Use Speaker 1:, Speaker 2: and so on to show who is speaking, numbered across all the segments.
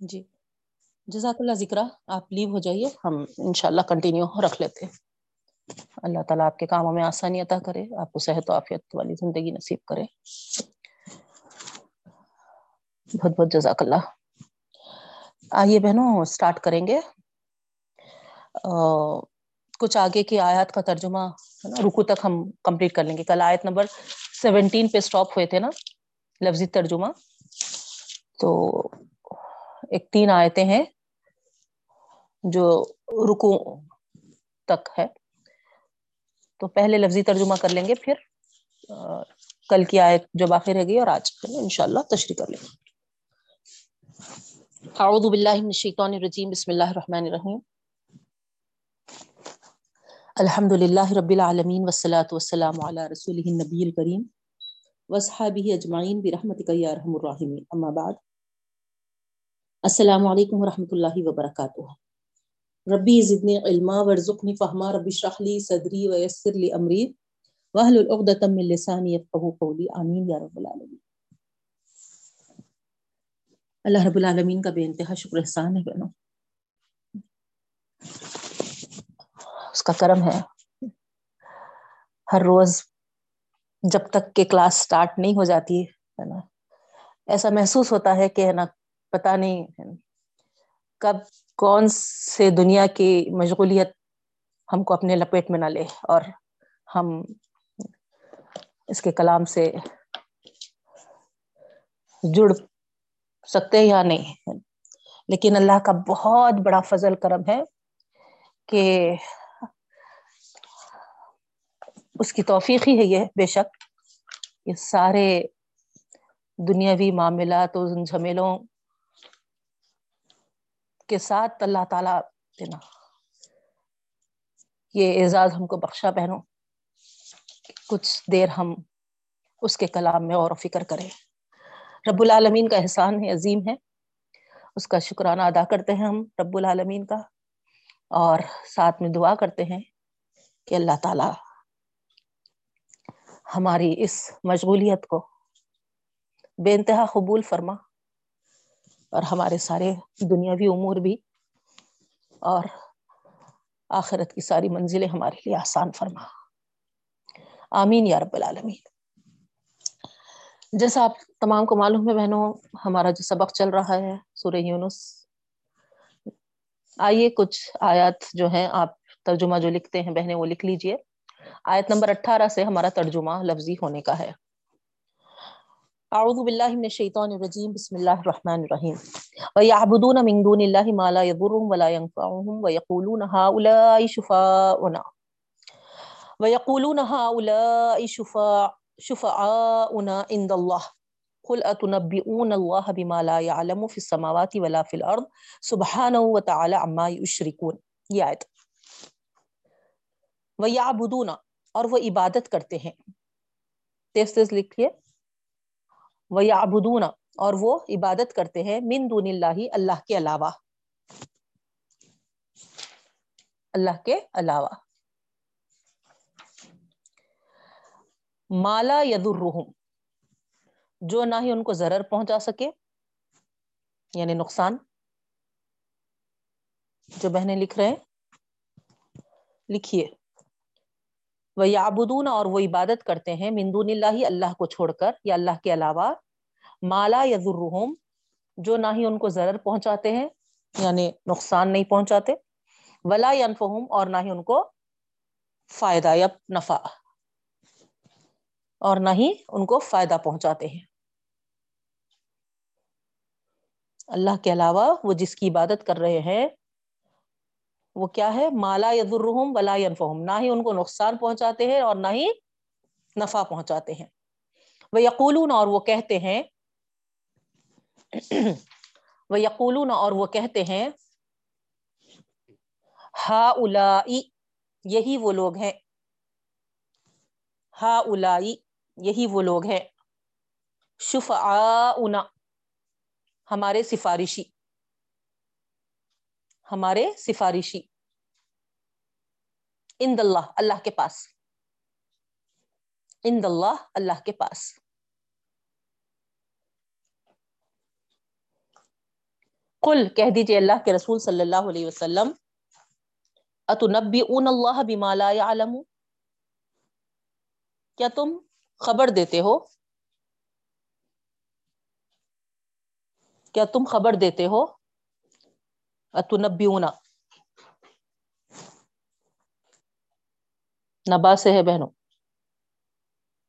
Speaker 1: جی۔ جزاک اللہ ذکر آپ لیو ہو جائیے، ہم انشاءاللہ کنٹینیو رکھ لیتے اللہ تعالیٰ آپ کے کاموں میں آسانی عطا کرے، آپ کو صحت و عافیت والی زندگی نصیب کرے۔ بہت بہت جزاک اللہ۔ آئیے بہنوں اسٹارٹ کریں گے۔ کچھ آگے کی آیات کا ترجمہ رکو تک ہم کمپلیٹ کر لیں گے۔ کل آیت نمبر سیونٹین پہ اسٹاپ ہوئے تھے نا، لفظی ترجمہ۔ تو ایک تین آیتیں ہیں جو رکو تک ہے۔ تو پہلے لفظی ترجمہ کر لیں گے، پھر کل کی آیت جو باقی رہ گئی اور آج ان شاء اللہ تشریح کر لیں گے۔ اعوذ باللہ من الشیطان الرجیم، بسم اللہ الرحمن الرحیم۔ الحمد للہ رب العالمین، والصلاة والسلام علی رسولہ النبی الکریم۔ واصحابہ اجمعین برحمتک یا ارحم الراحمین۔ اما بعد السلام علیکم ورحمۃ اللہ وبرکاتہ۔ ربی زدنی علما، ورزقنی فہما، ربی اشرح لی صدری ویسر لی امری۔ واحلل عقدۃ من لسانی یفقهوا قولی۔ آمین یا رب العالمین۔ اللہ رب العالمین کا بے انتہا شکر احسان ہے بہنوں۔ اس کا کرم ہے۔ ہر روز جب تک کہ کلاس سٹارٹ نہیں ہو جاتی ہے نا؟ ایسا محسوس ہوتا ہے کہ ہے نا پتہ نہیں۔ کب کون سے دنیا کی مشغولیت ہم کو اپنے لپیٹ میں نہ لے اور ہم اس کے کلام سے جڑ سکتے یا نہیں۔ لیکن اللہ کا بہت بڑا فضل کرم ہے کہ اس کی توفیق ہی ہے یہ، بے شک۔ یہ سارے دنیاوی معاملات و جھمیلوں کے ساتھ اللہ تعالیٰ دینا۔ یہ اعزاز ہم کو بخشا بہنوں، کچھ دیر ہم اس کے کلام میں اور فکر کریں۔ رب العالمین کا احسان ہے، عظیم ہے۔ اس کا شکرانہ ادا کرتے ہیں ہم رب العالمین کا۔ اور ساتھ میں دعا کرتے ہیں کہ اللہ تعالی ہماری اس مشغولیت کو بے انتہا قبول فرما۔ اور ہمارے سارے دنیاوی امور بھی اور آخرت کی ساری منزلیں ہمارے لیے آسان فرما۔ آمین یا رب العالمین۔ جیسا آپ تمام کو معلوم ہے بہنوں، ہمارا جو سبق چل رہا ہے سورہ یونس، آئیے کچھ آیات جو ہیں، آپ ترجمہ جو لکھتے ہیں بہنیں، وہ لکھ لیجیے۔ آیت نمبر اٹھارہ سے ہمارا ترجمہ لفظی ہونے کا ہے۔ اعوذ باللہ من الشیطان الرجیم، بسم اللہ الرحمن الرحیم. وَيَعْبُدُونَ مِن دُونِ اللَّهِ مَا لَا يَضُرُّهُمْ وَلَا يَنفَعُهُمْ وَيَقُولُونَ هَؤُلَاءِ شُفَاؤُنَا. وَيَقُولُونَ هَؤُلَاءِ شُفَعَاؤُنَا عِندَ اللَّهِ قُلْ أَتُنَبِّئُونَ اللَّهَ بِمَا لَا يَعْلَمُ فِي السَّمَاوَاتِ وَلَا فِي الْأَرْضِ سُبْحَانَهُ وَتَعَالَى عَمَّا يُشْرِكُونَ یہ آیت. وَيَعْبُدُونَ اور وہ عبادت کرتے ہیں. تیز تیز لکھیے اور وہ عبادت کرتے ہیں من دون اللہ اللہ کے علاوہ۔ اللہ کے علاوہ۔ مالا یدرہم جو نہ ہی ان کو ضرر پہنچا سکے یعنی نقصان، جو بہنیں لکھ رہے ہیں۔ لکھیے۔ وہ یابدون اور وہ عبادت کرتے ہیں مندون اللہ اللہ کو چھوڑ کر یا اللہ کے علاوہ مالا یذرہم جو نہ ہی ان کو ضرر پہنچاتے ہیں یعنی نقصان نہیں پہنچاتے، ولا ينفهم اور نہ ہی ان کو فائدہ یا نفع، اور نہ ہی ان کو فائدہ پہنچاتے ہیں۔ اللہ کے علاوہ وہ جس کی عبادت کر رہے ہیں وہ کیا ہے؟ مالا یذرہم ولا ينفهم نہ ہی ان کو نقصان پہنچاتے ہیں اور نہ ہی نفع پہنچاتے ہیں۔ وہ یقولون اور وہ کہتے ہیں۔ وہ یقولون اور وہ کہتے ہیں۔ ہا الائی یہی وہ لوگ ہیں۔ ہا الائی یہی وہ لوگ ہیں۔ شفعاؤنا، ہمارے سفارشی۔ ہمارے سفارشی۔ اند اللہ اللہ کے پاس۔ اند اللہ اللہ کے پاس۔ کل کہہ دیجیے اللہ کے رسول صلی اللہ علیہ وسلم، اتنبئون اللہ بما لا يعلم کیا تم خبر دیتے ہو؟ کیا تم خبر دیتے ہو؟ اتنبئون نبا سے ہے بہنوں.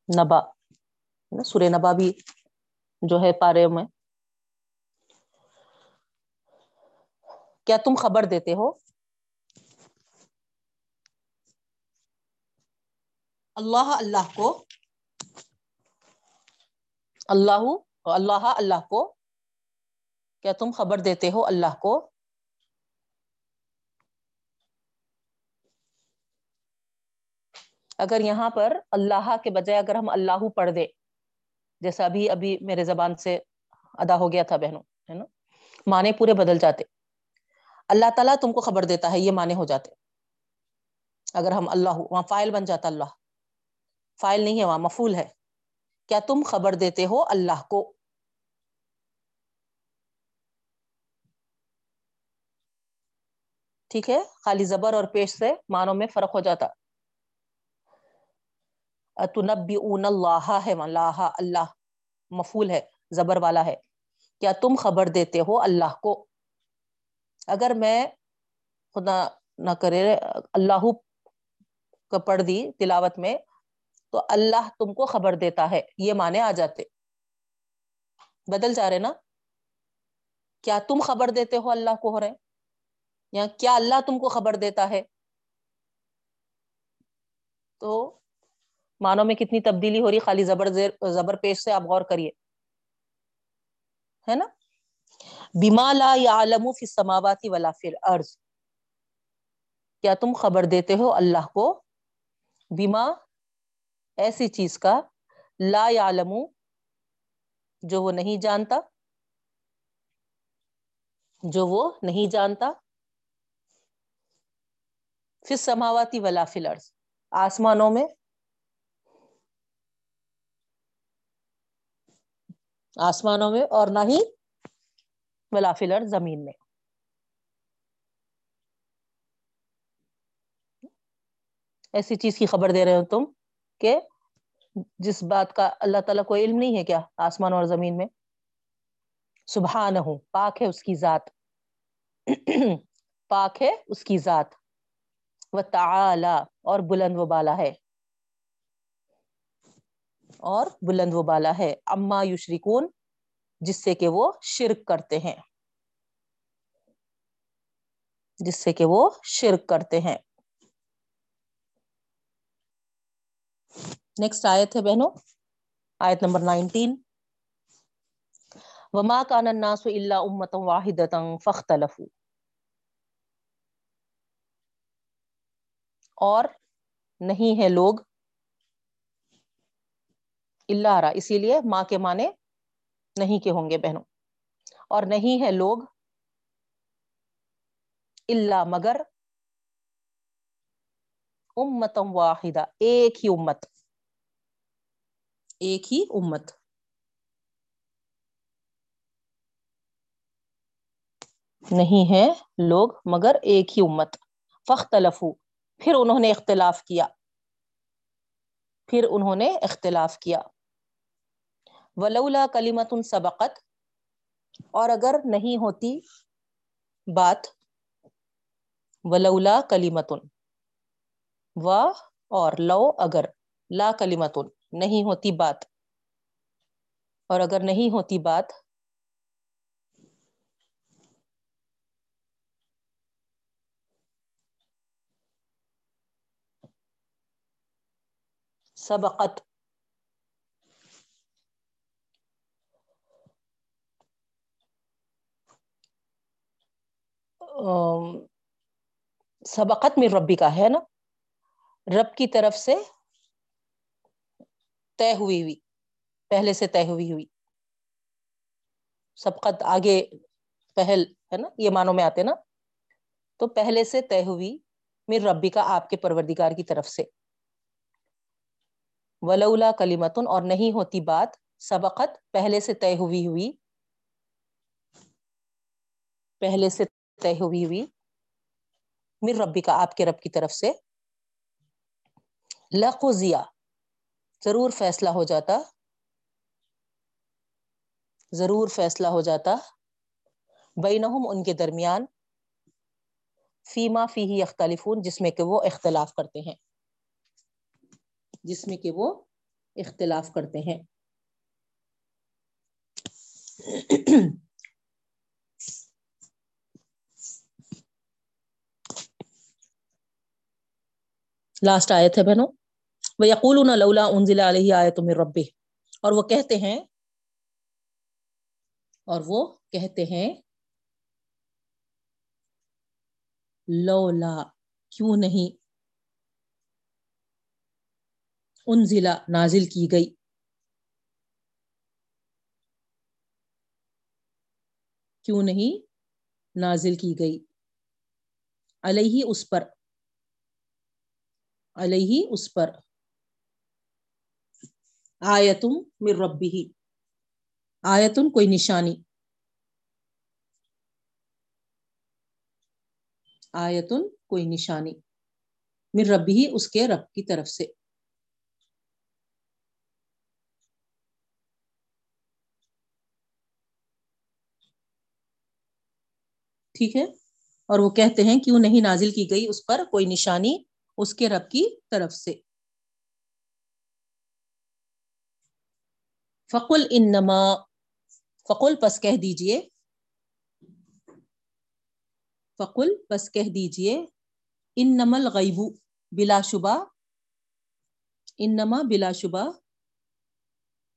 Speaker 1: نبا سورہ نبا بھی جو ہے پارے میں. کیا تم خبر دیتے ہو؟ اللہ اللہ کو. اللہ اللہ اللہ کو. کیا تم خبر دیتے ہو اللہ کو؟ اگر یہاں پر اللہ کے بجائے اگر ہم اللہ پڑھ دے جیسا ابھی ابھی میرے زبان سے ادا ہو گیا تھا بہنوں، ہے نا؟ معنی پورے بدل جاتے۔ اللہ تعالیٰ تم کو خبر دیتا ہے، یہ معنی ہو جاتے۔ اگر ہم اللہ، وہاں فائل بن جاتا اللہ۔ فائل نہیں ہے، وہاں مفول ہے۔ کیا تم خبر دیتے ہو اللہ کو؟ ٹھیک ہے؟ خالی زبر اور پیش سے معنوں میں فرق ہو جاتا۔ اتنبئون اللہ ہے اللہ اللہ مفول ہے، زبر والا ہے۔ کیا تم خبر دیتے ہو اللہ کو؟ اگر میں خدا نہ کرے، اللہ کا پڑھ دی تلاوت میں، تو اللہ تم کو خبر دیتا ہے۔ یہ معنی آ جاتے۔ بدل جا رہے نا؟ کیا تم خبر دیتے ہو اللہ کو ہو رہے؟ یا کیا اللہ تم کو خبر دیتا ہے؟ تو معنوں میں کتنی تبدیلی ہو رہی خالی زبر زیر زبر پیش سے آپ غور کریے۔ ہے نا؟ بیما لا یعلم فی السماوات ولا فی الارض کیا تم خبر دیتے ہو اللہ کو؟ بیما ایسی چیز کا لا یعلم جو وہ نہیں جانتا۔ جو وہ نہیں جانتا۔ فی السماواتی ولا فی الارض آسمانوں میں آسمانوں میں اور نہ ہی ولافلر زمین میں۔ ایسی چیز کی خبر دے رہے ہو تم کہ جس بات کا اللہ تعالیٰ کو علم نہیں ہے کیا آسمان اور زمین میں؟ سبحان ہوں پاک ہے اس کی ذات۔ پاک ہے اس کی ذات۔ و تعالی اور بلند و بالا ہے۔ اور بلند و بالا ہے۔ اما یشرکون، جس سے کہ وہ شرک کرتے ہیں۔ جس سے کہ وہ شرک کرتے ہیں۔ نیکسٹ آیت ہے بہنوں۔ آیت نمبر نائنٹین۔ وما کان الناس الا امه واحده فاختلفوا۔ اور نہیں ہے لوگ اللہ رہا اسی لیے ماں کے معنی نہیں کے ہوں گے بہنوں۔ اور نہیں ہے لوگ اللہ مگر امتم واحدہ، ایک ہی امت۔ ایک ہی امت۔ نہیں ہے لوگ مگر ایک ہی امت۔ فختلفو پھر انہوں نے اختلاف کیا۔ پھر انہوں نے اختلاف کیا۔ ولولا کلیمت سبقت، اور اگر نہیں ہوتی بات، ولولا کلیمتن و اور لو اگر لا کلیمتن نہیں ہوتی بات، اور اگر نہیں ہوتی بات، سبقت۔ سبقت میں ربی کا، ہے نا؟ رب کی طرف سے طے ہوئی ہوئی، پہلے سے طے ہوئی ہوئی۔ سبقت آگے پہل، ہے نا؟ یہ معنوں میں آتے نا۔ تو پہلے سے طے ہوئی میر ربی کا آپ کے پروردگار کی طرف سے۔ ولولا کلیمتن اور نہیں ہوتی بات، سبقت پہلے سے طے ہوئی ہوئی۔ پہلے سے طے ہوئی ہوئی۔ میر ربی کا آپ کے رب کی طرف سے۔ لقضیا ضرور فیصلہ ہو جاتا۔ ضرور فیصلہ ہو جاتا۔ بینہم، ان کے درمیان۔ فیما فی ہی اختلفون جس میں کہ وہ اختلاف کرتے ہیں۔ جس میں کہ وہ اختلاف کرتے ہیں۔ لاسٹ آئے تھے بہنوں وہ یقول لولا انزل علیہ آئے تمہیں ربی اور وہ کہتے ہیں، اور وہ کہتے ہیں، لولا، کیوں نہیں؟ ان ضلع نازل کی گئی۔ کیوں نہیں؟ نازل کی گئی۔ علیہ اس پر۔ علیہ اس پر۔ آیتم مر ربی ہی آیتن کوئی نشانی۔ آیتن کوئی نشانی۔ مر ربی ہی اس کے رب کی طرف سے۔ ٹھیک ہے؟ اور وہ کہتے ہیں کیوں نہیں نازل کی گئی، اس پر کوئی نشانی اس کے رب کی طرف سے۔ فقل انما، فقل پس کہہ دیجیے۔ فقل پس کہہ دیجیے۔ انما الغیب، بلا شبہ۔ انما بلا شبہ۔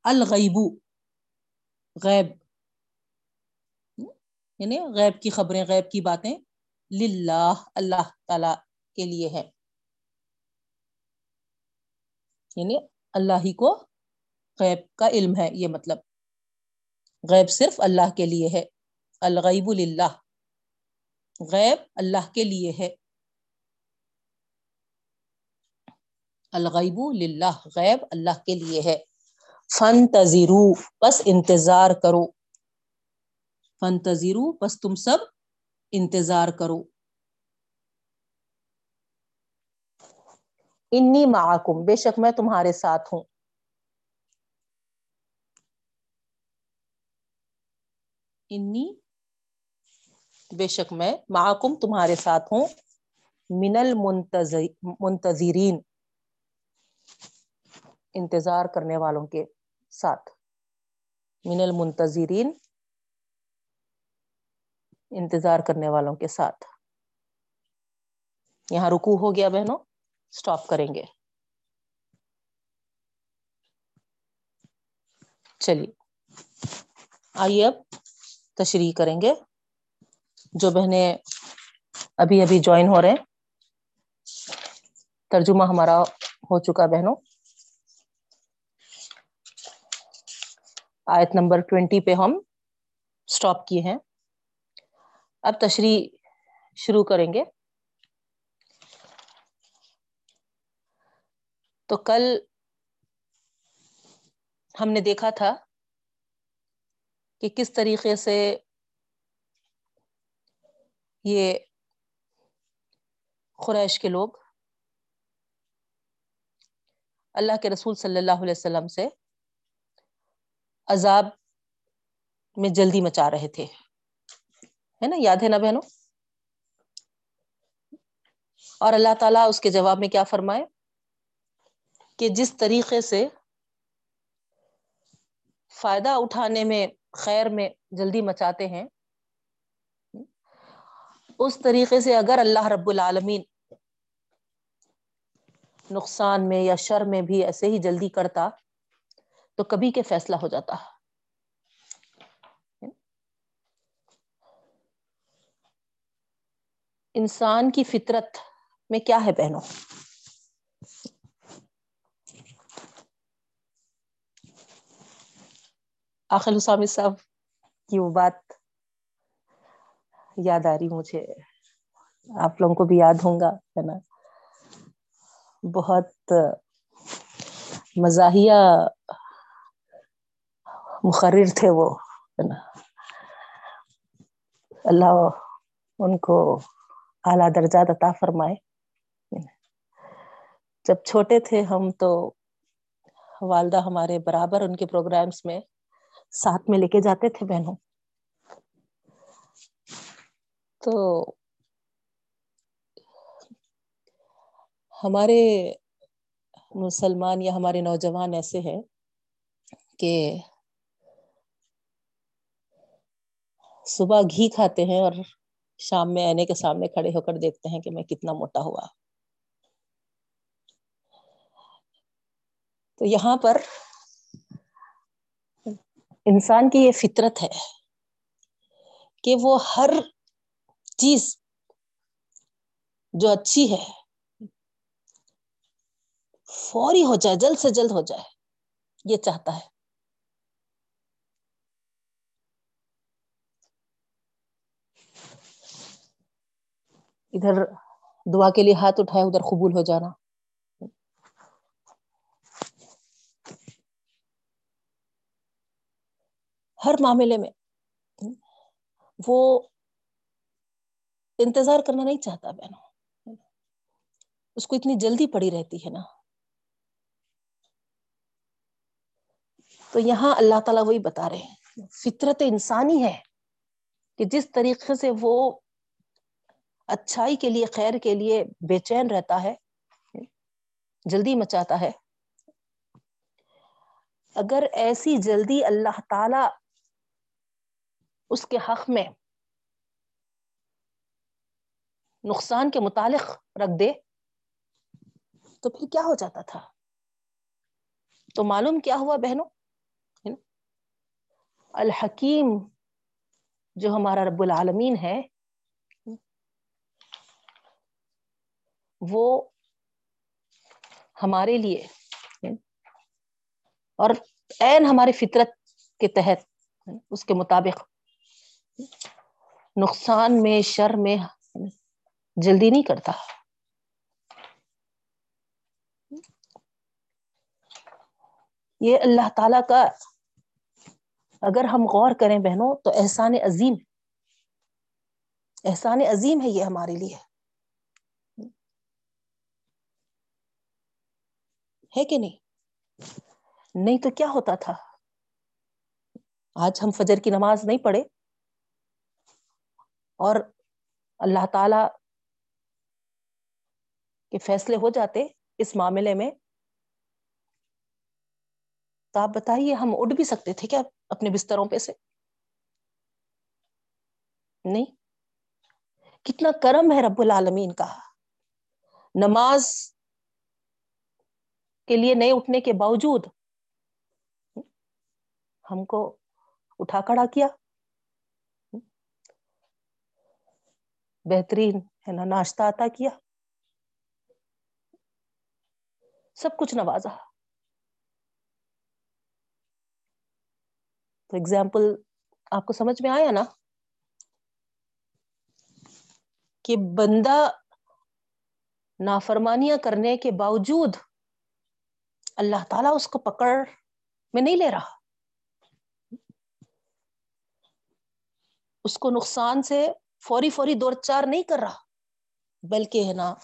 Speaker 1: الغیب، غیب۔ یعنی غیب کی خبریں، غیب کی باتیں للہ، اللہ تعالی کے لیے ہے یعنی اللہ ہی کو غیب کا علم ہے، یہ مطلب۔ غیب صرف اللہ کے لیے ہے۔ الغیب للہ۔ غیب اللہ کے لیے ہے۔ الغیب للہ۔ غیب اللہ کے لیے ہے۔ فن تذیرو بس انتظار کرو۔ فن تذیرو بس تم سب انتظار کرو۔ انی معاکم بے شک میں تمہارے ساتھ ہوں۔ انی، بے شک میں معاکم تمہارے ساتھ ہوں۔ من المنتظرین انتظار کرنے والوں کے ساتھ۔ من المنتظرین انتظار کرنے والوں کے ساتھ۔ یہاں رکو ہو گیا بہنوں۔ اسٹاپ کریں گے چلیے آئیے اب تشریح کریں گے جو بہنیں ابھی ابھی جوائن ہو رہے ہیں ترجمہ ہمارا ہو چکا بہنوں آیت نمبر ٹوینٹی پہ ہم اسٹاپ کیے ہیں اب تشریح شروع کریں گے تو کل ہم نے دیکھا تھا کہ کس طریقے سے یہ قریش کے لوگ اللہ کے رسول صلی اللہ علیہ وسلم سے عذاب میں جلدی مچا رہے تھے۔ ہے نا؟ یاد ہے نا بہنوں؟ اور اللہ تعالیٰ اس کے جواب میں کیا فرمائے؟ کہ جس طریقے سے فائدہ اٹھانے میں، خیر میں جلدی مچاتے ہیں، اس طریقے سے اگر اللہ رب العالمین نقصان میں یا شر میں بھی ایسے ہی جلدی کرتا، تو کبھی کے فیصلہ ہو جاتا۔ انسان کی فطرت میں کیا ہے بہنوں؟ آخر حسام صاحب کی وہ بات یاد آ رہی مجھے۔ آپ لوگوں کو بھی یاد ہوں گا، ہے نا؟ بہت مزاحیہ مقرر تھے وہ، ہے نا؟ اللہ ان کو اعلیٰ درجات عطا فرمائے۔ جب چھوٹے تھے ہم تو والدہ ہمارے برابر ان کے پروگرامس میں ساتھ میں لے کے جاتے تھے بہنوں۔ تو ہمارے مسلمان یا ہمارے نوجوان ایسے ہیں کہ صبح گھی کھاتے ہیں اور شام میں آنے کے سامنے کھڑے ہو کر دیکھتے ہیں کہ میں کتنا موٹا ہوا۔ تو یہاں پر انسان کی یہ فطرت ہے کہ وہ ہر چیز جو اچھی ہے، فوری ہو جائے، جلد سے جلد ہو جائے، یہ چاہتا ہے۔ ادھر دعا کے لیے ہاتھ اٹھائے، ادھر قبول ہو جانا۔ ہر معاملے میں وہ انتظار کرنا نہیں چاہتا بہنوں اس کو اتنی جلدی پڑی رہتی ہے نا۔ تو یہاں اللہ تعالی وہی بتا رہے ہیں۔ فطرت انسانی ہے کہ جس طریقے سے وہ اچھائی کے لیے، خیر کے لیے بے چین رہتا ہے، جلدی مچاتا ہے۔ اگر ایسی جلدی اللہ تعالی اس کے حق میں نقصان کے متعلق رکھ دے، تو پھر کیا ہو جاتا تھا؟ تو معلوم کیا ہوا بہنوں؟ الحکیم جو ہمارا رب العالمین ہے، وہ ہمارے لیے اور عین ہماری فطرت کے تحت اس کے مطابق نقصان میں، شر میں جلدی نہیں کرتا۔ یہ اللہ تعالی کا، اگر ہم غور کریں بہنوں، تو احسان عظیم احسان عظیم ہے یہ ہمارے لیے۔ ہے کہ نہیں؟ نہیں تو کیا ہوتا تھا؟ آج ہم فجر کی نماز نہیں پڑھے۔ اور اللہ تعالی کے فیصلے ہو جاتے اس معاملے میں، تو آپ بتائیے، ہم اٹھ بھی سکتے تھے کیا اپنے بستروں پہ سے؟ نہیں۔ کتنا کرم ہے رب العالمین کا۔ نماز کے لیے نئے اٹھنے کے باوجود ہم کو اٹھا کھڑا کیا۔ بہترین ہے نا، ناشتہ آتا کیا۔ سب کچھ نوازا۔ تو اگزامپل آپ کو سمجھ میں آیا نا کہ بندہ نافرمانیاں کرنے کے باوجود اللہ تعالی اس کو پکڑ میں نہیں لے رہا۔ اس کو نقصان سے فوری فوری دور چار نہیں کر رہا، بلکہ ہے نا،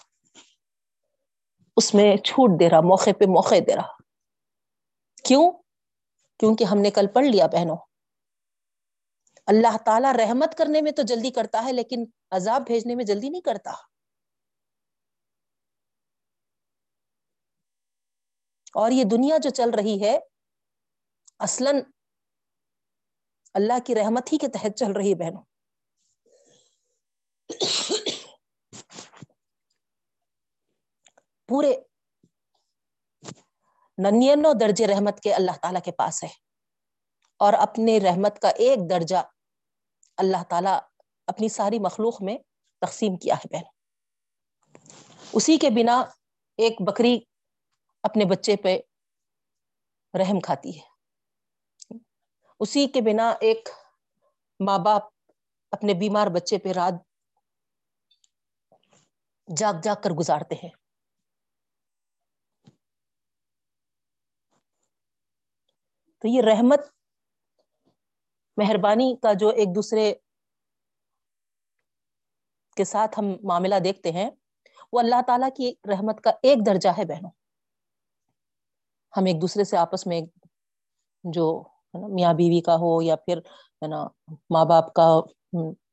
Speaker 1: اس میں چھوٹ دے رہا، موقع پہ موقع دے رہا۔ کیوں؟ کیونکہ ہم نے کل پڑھ لیا بہنوں۔ اللہ تعالی رحمت کرنے میں تو جلدی کرتا ہے، لیکن عذاب بھیجنے میں جلدی نہیں کرتا۔ اور یہ دنیا جو چل رہی ہے، اصلا اللہ کی رحمت ہی کے تحت چل رہی ہے بہنوں۔ پورے ننو درجے رحمت کے اللہ تعالی کے پاس ہے اور اپنے رحمت کا ایک درجہ اللہ تعالی اپنی ساری مخلوق میں تقسیم کیا ہے بہن۔ اسی کے بنا ایک بکری اپنے بچے پہ رحم کھاتی ہے۔ اسی کے بنا ایک ماں باپ اپنے بیمار بچے پہ رات جاگ جاگ کر گزارتے ہیں۔ تو یہ رحمت، مہربانی کا جو ایک دوسرے کے ساتھ ہم معاملہ دیکھتے ہیں، وہ اللہ تعالیٰ کی رحمت کا ایک درجہ ہے بہنوں۔ ہم ایک دوسرے سے آپس میں جو میاں بیوی کا ہو یا پھر ہے نا، ماں باپ کا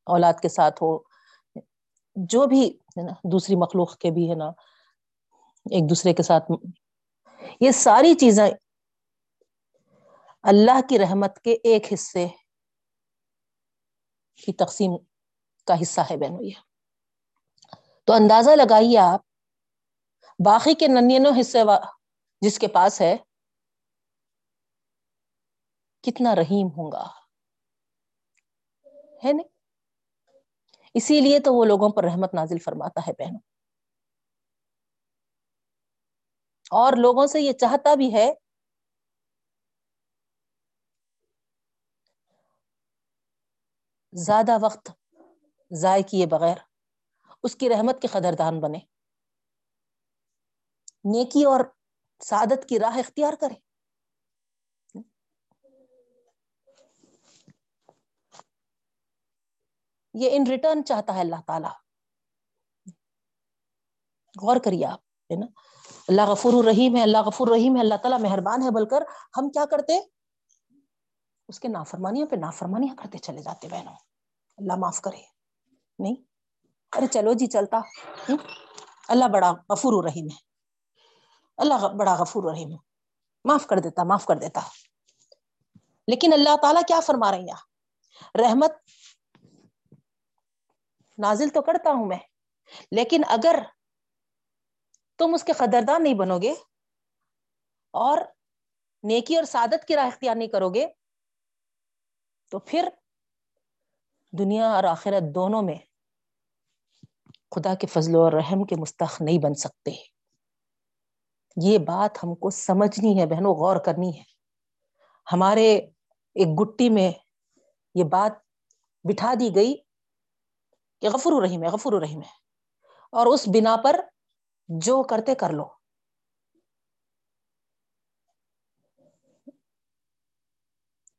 Speaker 1: اولاد کے ساتھ ہو جو بھی ہے نا، دوسری مخلوق کے بھی ہے نا، ایک دوسرے کے ساتھ یہ ساری چیزیں اللہ کی رحمت کے ایک حصے کی تقسیم کا حصہ ہے بہنوں یہ۔ تو اندازہ لگائیے آپ، باقی کے ننینوں حصے جس کے پاس ہے، کتنا رحیم ہوں گا؟ ہے نہیں؟ اسی لیے تو وہ لوگوں پر رحمت نازل فرماتا ہے بہنوں۔ اور لوگوں سے یہ چاہتا بھی ہے زیادہ وقت ضائع کیے بغیر اس کی رحمت کے قدردان بنے، نیکی اور سعادت کی راہ اختیار کرے۔ یہ ان ریٹرن چاہتا ہے اللہ تعالی۔ غور کریے آپ، ہے نا؟ اللہ غفور الرحیم ہے، اللہ غفور الرحیم ہے، اللہ تعالیٰ مہربان ہے بول کر ہم کیا کرتے؟ اس کے نافرمانیوں پہ نافرمانیاں کرتے چلے جاتے، بہنوں۔ اللہ معاف کرے۔ نہیں؟ ارے چلو جی چلتا۔ اللہ بڑا غفور الرحیم ہے۔ اللہ بڑا غفور الرحیم ہے۔ معاف کر دیتا، معاف کر دیتا۔ لیکن اللہ تعالیٰ کیا فرما رہے ہیں؟ رحمت نازل تو کرتا ہوں میں، لیکن اگر تم اس کے قدردان نہیں بنو گے اور نیکی اور سعادت کی راہ اختیار نہیں کرو گے، تو پھر دنیا اور آخرت دونوں میں خدا کے فضل و رحم کے مستق نہیں بن سکتے۔ یہ بات ہم کو سمجھنی ہے بہنوں، غور کرنی ہے۔ ہمارے ایک گٹی میں یہ بات بٹھا دی گئی کہ غفر الرحیم ہے غفر الرحیم ہے۔ اور اس بنا پر جو کرتے کر لو۔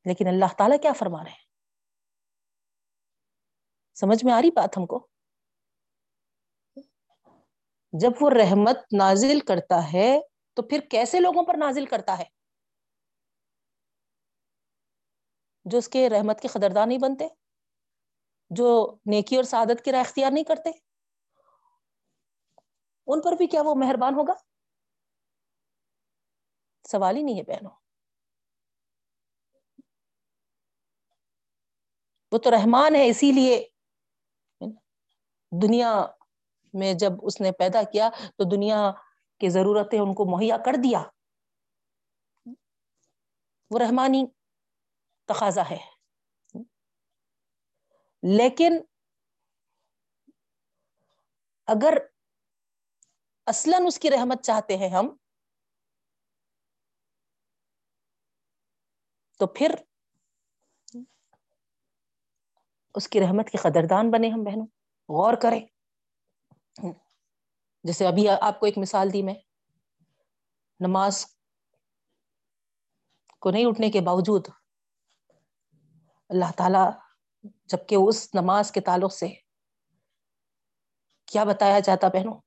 Speaker 1: لیکن اللہ تعالیٰ کیا فرما رہے ہیں؟ سمجھ میں آ رہی بات ہم کو؟ جب وہ رحمت نازل کرتا ہے، تو پھر کیسے لوگوں پر نازل کرتا ہے؟ جو اس کے رحمت کے قدردار نہیں بنتے۔ جو نیکی اور سعادت کی رائے اختیار نہیں کرتے، ان پر بھی کیا وہ مہربان ہوگا؟ سوال ہی نہیں ہے بہنوں۔ وہ تو رحمان ہے، اسی لیے دنیا میں جب اس نے پیدا کیا تو دنیا کی ضرورتیں ان کو مہیا کر دیا۔ وہ رحمانی تقاضا ہے۔ لیکن اگر اصلاً اس کی رحمت چاہتے ہیں ہم، تو پھر اس کی رحمت کی قدردان بنے ہم بہنوں۔ غور کریں۔ جیسے ابھی آپ کو ایک مثال دی میں، نماز کو نہیں اٹھنے کے باوجود اللہ تعالی جبکہ اس نماز کے تعلق سے کیا بتایا جاتا بہنوں؟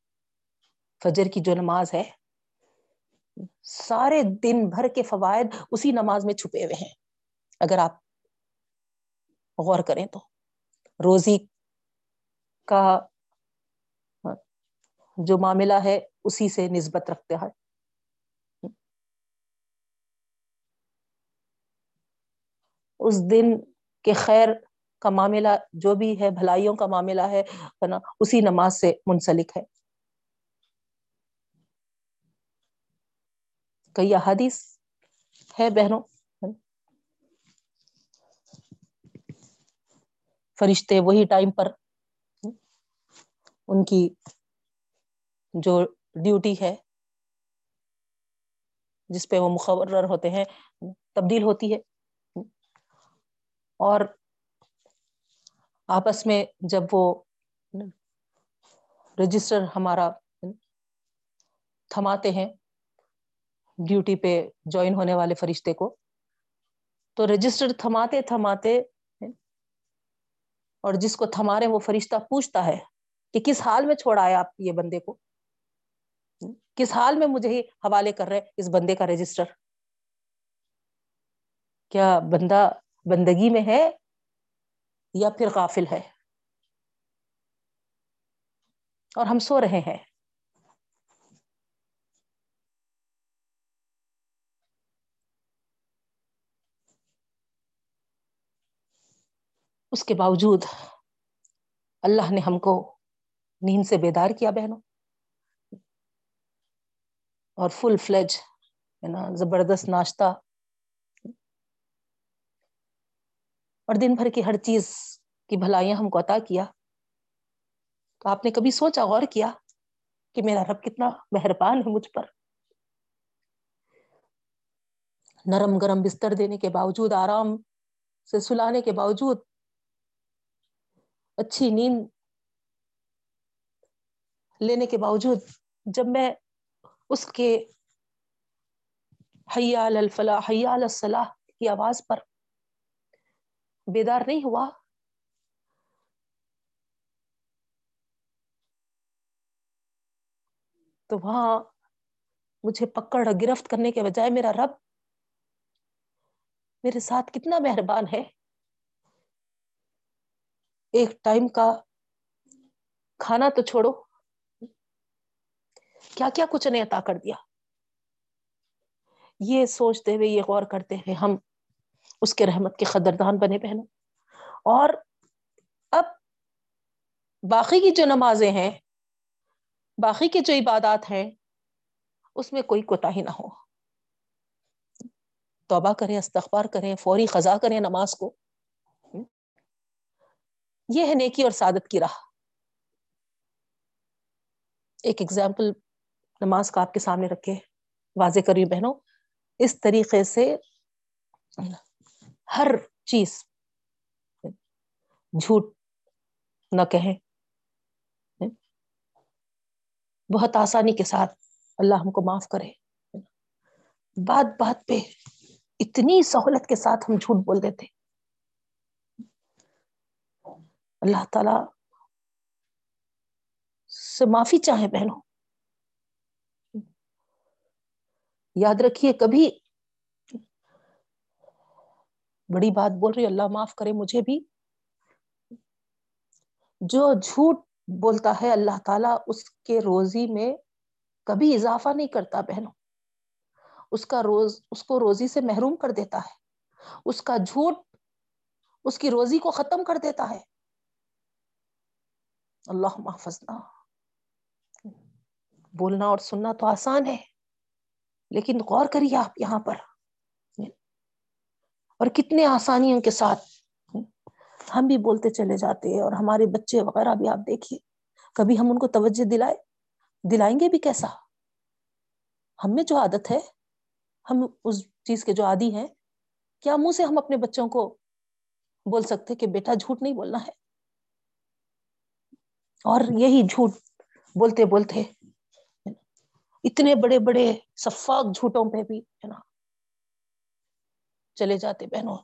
Speaker 1: فجر کی جو نماز ہے، سارے دن بھر کے فوائد اسی نماز میں چھپے ہوئے ہیں۔ اگر آپ غور کریں تو روزی کا جو معاملہ ہے، اسی سے نسبت رکھتے ہیں۔ اس دن کے خیر کا معاملہ جو بھی ہے، بھلائیوں کا معاملہ ہے نا، اسی نماز سے منسلک ہے۔ کئی احادیث ہے بہنوں۔ فرشتے وہی ٹائم پر ان کی جو ڈیوٹی ہے، جس پہ وہ مقرر ہوتے ہیں، تبدیل ہوتی ہے۔ اور آپس میں جب وہ رجسٹر ہمارا تھماتے ہیں، ڈیوٹی پہ جوائن ہونے والے فرشتے کو، تو رجسٹر تھماتے تھماتے اور جس کو تھما رہے وہ فرشتہ پوچھتا ہے کہ کس حال میں چھوڑا ہے آپ یہ بندے کو؟ کس حال میں مجھے ہی حوالے کر رہے اس بندے کا رجسٹر؟ کیا بندہ بندگی میں ہے؟ یا پھر غافل ہے۔ اور ہم سو رہے ہیں۔ اس کے باوجود اللہ نے ہم کو نیند سے بیدار کیا بہنوں۔ اور فل فلیج ہے نا، زبردست ناشتہ اور دن بھر کی ہر چیز کی بھلائیاں ہم کو عطا کیا۔ تو آپ نے کبھی سوچا غور کیا کہ میرا رب کتنا مہربان ہے مجھ پر؟ نرم گرم بستر دینے کے باوجود، آرام سے سلانے کے باوجود، اچھی نیند لینے کے باوجود جب میں اس کے حیال الفلاح، حیال الصلاح کی آواز پر بیدار نہیں ہوا۔ تو وہاں مجھے پکڑ گرفت کرنے کے بجائے میرا رب میرے ساتھ کتنا مہربان ہے۔ ایک ٹائم کا کھانا تو چھوڑو۔ کیا کیا کچھ نے عطا کر دیا۔ یہ سوچتے ہوئے، یہ غور کرتے ہوئے ہم اس کے رحمت کے قدردان بنے بہنوں۔ اور اب باقی کی جو نمازیں ہیں، باقی کی جو عبادات ہیں، اس میں کوئی کوتا ہی نہ ہو۔ توبہ کریں، استغفار کریں، فوری خزا کریں نماز کو۔ یہ ہے نیکی اور سعادت کی راہ۔ ایک ایگزامپل نماز کا آپ کے سامنے رکھے واضح کری بہنوں، اس طریقے سے ہر چیز۔ جھوٹ نہ کہیں۔ بہت آسانی کے ساتھ اللہ ہم کو معاف کرے۔ بات بات پہ اتنی سہولت کے ساتھ ہم جھوٹ بول دیتے۔ اللہ تعالی سے معافی چاہیں بہنوں۔ یاد رکھیے کبھی بڑی بات بول رہی اللہ معاف کرے، مجھے بھی۔ جو جھوٹ بولتا ہے اللہ تعالیٰ، اس کے روزی میں کبھی اضافہ نہیں کرتا بہنوں۔ اس کا روز، اس کو روزی سے محروم کر دیتا ہے۔ اس کا جھوٹ اس کی روزی کو ختم کر دیتا ہے۔ اللہ محفظنا بولنا اور سننا تو آسان ہے، لیکن غور کریے آپ یہاں پر۔ اور کتنے آسانیوں کے ساتھ ہم بھی بولتے چلے جاتے ہیں اور ہمارے بچے وغیرہ بھی آپ دیکھیے، کبھی ہم ان کو توجہ دلائے، دلائیں گے بھی کیسا؟ ہم میں جو عادت ہے، ہم اس چیز کے جو عادی ہیں، کیا منہ سے ہم اپنے بچوں کو بول سکتے کہ بیٹا جھوٹ نہیں بولنا ہے؟ اور یہی جھوٹ بولتے بولتے، اتنے بڑے بڑے شفاق جھوٹوں پہ بھی، ہے نا چلے جاتے بہنوں۔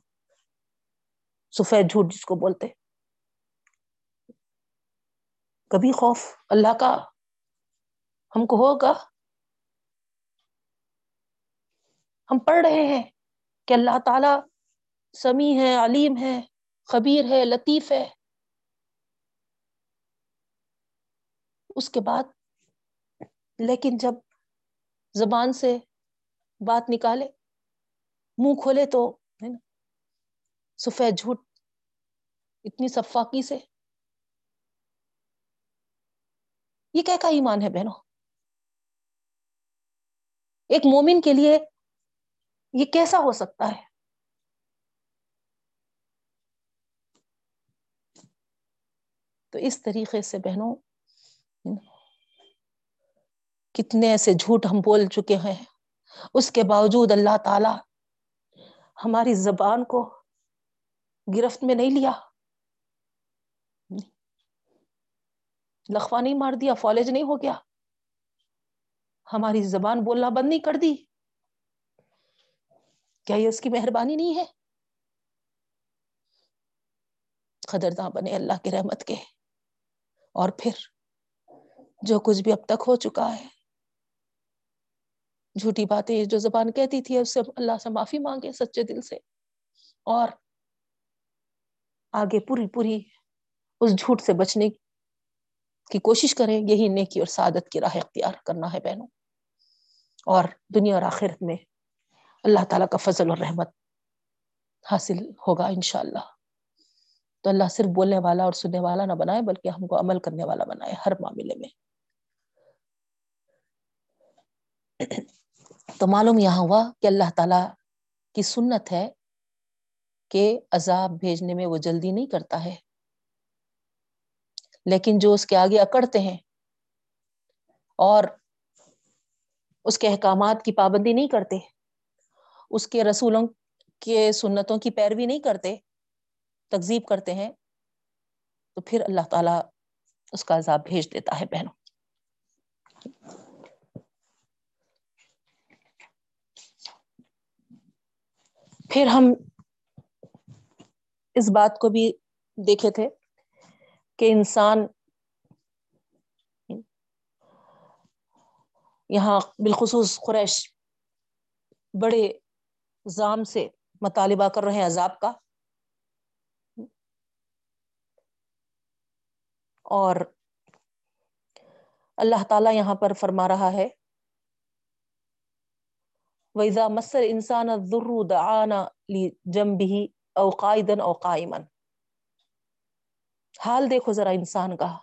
Speaker 1: سفید جھوٹ جس کو بولتے۔ کبھی خوف۔ اللہ کا ہم کو ہوگا۔ ہم پڑھ رہے ہیں کہ اللہ تعالی سمیع ہے، علیم ہے، خبیر ہے، لطیف ہے۔ اس کے بعد، لیکن جب زبان سے بات نکالے منہ کھولے تو ہے نا؟ سفید جھوٹ، اتنی صفاقی سے۔ یہ کیا کا ایمان ہے بہنوں؟ ایک مومن کے لیے یہ کیسا ہو سکتا ہے؟ تو اس طریقے سے بہنوں کتنے ایسے جھوٹ ہم بول چکے ہیں۔ اس کے باوجود اللہ تعالی ہماری زبان کو گرفت میں نہیں لیا۔ لخوا نہیں مار دیا، فالج نہیں ہو گیا۔ ہماری زبان بولنا بند نہیں کر دی۔ کیا یہ اس کی مہربانی نہیں ہے؟ قدرداں بنے اللہ کی رحمت کے۔ اور پھر جو کچھ بھی اب تک ہو چکا ہے۔ جھوٹی باتیں جو زبان کہتی تھی، اس سے اللہ سے معافی مانگے سچے دل سے۔ اور آگے پوری پوری اس جھوٹ سے بچنے کی کوشش کریں، یہی نیکی اور سعادت کی راہ اختیار کرنا ہے بہنوں۔ اور دنیا اور آخرت میں اللہ تعالیٰ کا فضل اور رحمت حاصل ہوگا انشاءاللہ۔ تو اللہ صرف بولنے والا اور سننے والا نہ بنائے، بلکہ ہم کو عمل کرنے والا بنائے ہر معاملے میں۔ تو معلوم یہاں ہوا کہ اللہ تعالی کی سنت ہے کہ عذاب بھیجنے میں وہ جلدی نہیں کرتا ہے۔ لیکن جو اس کے آگے اکڑتے ہیں اور اس کے احکامات کی پابندی نہیں کرتے، اس کے رسولوں کے سنتوں کی پیروی نہیں کرتے تکزیب کرتے ہیں، تو پھر اللہ تعالی اس کا عذاب بھیج دیتا ہے بہنوں۔ پھر ہم اس بات کو بھی دیکھے تھے کہ انسان یہاں بالخصوص قریش بڑے زام سے مطالبہ کر رہے ہیں عذاب کا اور اللہ تعالی یہاں پر فرما رہا ہے وَإِذَا مَسَّ الْإِنسَانَ الذُّرُّ دَعَانَ لِجَنْبِهِ أَوْ قَائِدًا أَوْ قَائِمًا۔ حال دیکھو ذرا انسان کا۔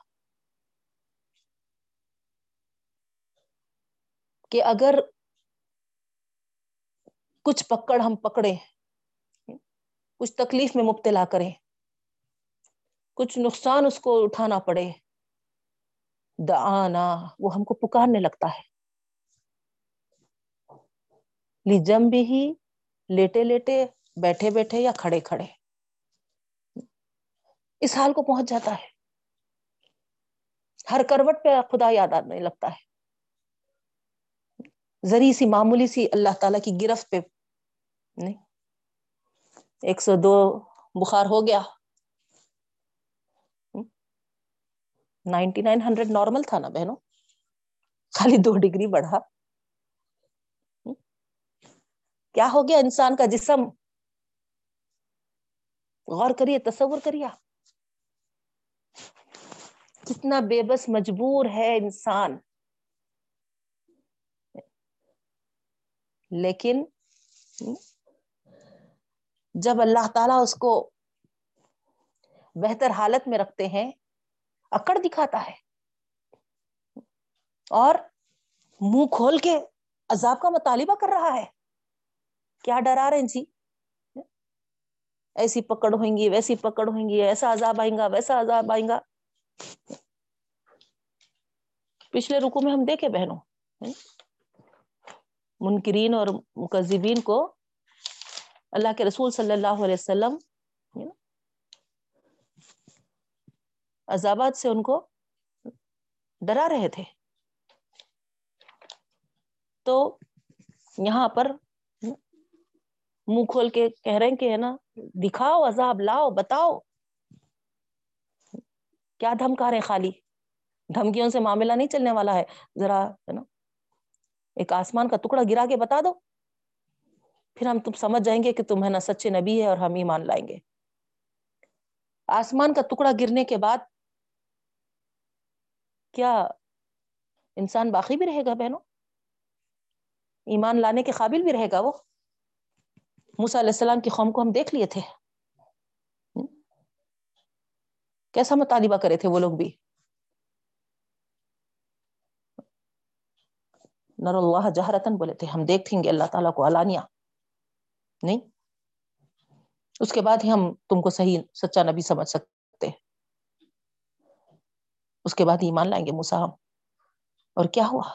Speaker 1: کہ اگر کچھ پکڑ ہم پکڑے کچھ تکلیف میں مبتلا کریں، کچھ نقصان اس کو اٹھانا پڑے، دعانا وہ ہم کو پکارنے لگتا ہے۔ جم بھی ہی لیٹے لیٹے بیٹھے بیٹھے یا کھڑے کھڑے۔ اس حال کو پہنچ جاتا ہے۔ ہر کروٹ پہ خدا یاد آنے لگتا ہے۔ ذری سی معمولی سی اللہ تعالی کی گرفت پہ۔ نہیں۔ ایک سو دو بخار ہو گیا۔ نائنٹی نائن ہنڈریڈ نارمل تھا نا بہنوں۔ خالی دو ڈگری بڑھا۔ کیا ہو گیا انسان کا جسم؟ غور کریے، تصور کریے کتنا بے بس مجبور ہے انسان۔ لیکن جب اللہ تعالی اس کو بہتر حالت میں رکھتے ہیں، اکڑ دکھاتا ہے۔ اور منہ کھول کے عذاب کا مطالبہ کر رہا ہے۔ کیا ڈرا رہے ہیں جی؟ ایسی پکڑ ہوئیں گی، ویسی پکڑ ہوئیں گی، ایسا عذاب آئیں گا، ویسا عذاب آئیں گا۔ پچھلے رکو میں ہم دیکھے بہنوں، منکرین اور مکذبین کو اللہ کے رسول صلی اللہ علیہ وسلم، عذابات سے ان کو ڈرا رہے تھے۔ تو یہاں پر منہ کھول کے کہہ رہے ہیں کہ ہے نا، دکھاؤ، عذاب لاؤ، بتاؤ۔ کیا دھمکا رہے خالی؟ دھمکیوں سے معاملہ نہیں چلنے والا ہے۔ ذرا ہے نا، ایک آسمان کا ٹکڑا گرا کے بتا دو۔ پھر ہم تم سمجھ جائیں گے کہ تم ہے نا سچے نبی ہے اور ہم ہی مان لائیں گے۔ آسمان کا ٹکڑا گرنے کے بعد کیا انسان باقی بھی رہے گا بہنوں؟ ایمان لانے کے قابل بھی رہے گا وہ؟ موسیٰ علیہ السلام کی قوم کو ہم دیکھ لیے تھے۔ کیسا مطالبہ کرے تھے وہ لوگ بھی۔ نر اللہ جہرتن بولے تھے، ہم دیکھیں گے اللہ تعالیٰ کو علانیہ۔ نہیں، اس کے بعد ہی ہم تم کو صحیح، سچا نبی سمجھ سکتے۔ اس کے بعد ایمان لائیں گے موسا ہم۔ اور کیا ہوا؟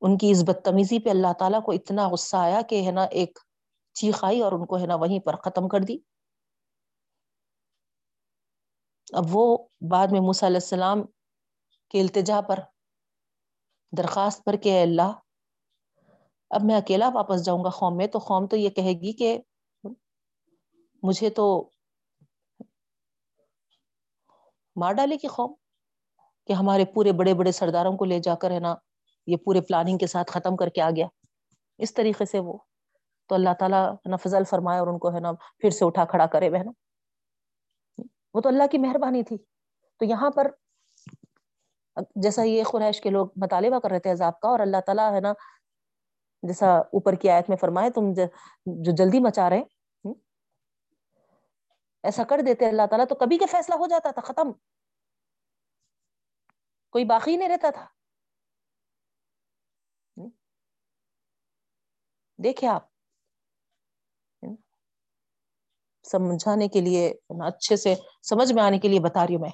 Speaker 1: ان کی اس بدتمیزی پہ اللہ تعالیٰ کو اتنا غصہ آیا کہ ہے نا، ایک چیخ آئی اور ان کو ہے نا وہیں پر ختم کر دی۔ اب وہ بعد میں موسیٰ علیہ السلام کے التجا پر، درخواست پر کہ اللہ، اب میں اکیلا واپس جاؤں گا قوم میں، تو قوم تو یہ کہے گی کہ مجھے تو مار ڈالے گی قوم کہ ہمارے پورے بڑے بڑے سرداروں کو لے جا کر ہے نا یہ پورے پلاننگ کے ساتھ ختم کر کے آ گیا۔ اس طریقے سے وہ تو اللہ تعالیٰ نا، فضل فرمائے اور ان کو ہے نا پھر سے اٹھا کھڑا کرے بہن وہ تو اللہ کی مہربانی تھی۔ تو یہاں پر جیسا یہ قریش کے لوگ مطالبہ کر رہے تھے عذاب کا اور اللہ تعالیٰ ہے نا، جیسا اوپر کی آیت میں فرمائے تم جو جلدی مچا رہے ایسا کر دیتے اللہ تعالیٰ، تو کبھی کا فیصلہ ہو جاتا تھا، ختم۔ کوئی باقی نہیں رہتا تھا۔ دیکھے آپ۔ سمجھانے کے لیے اچھے سے سمجھ میں آنے کے لیے بتا رہی ہوں میں۔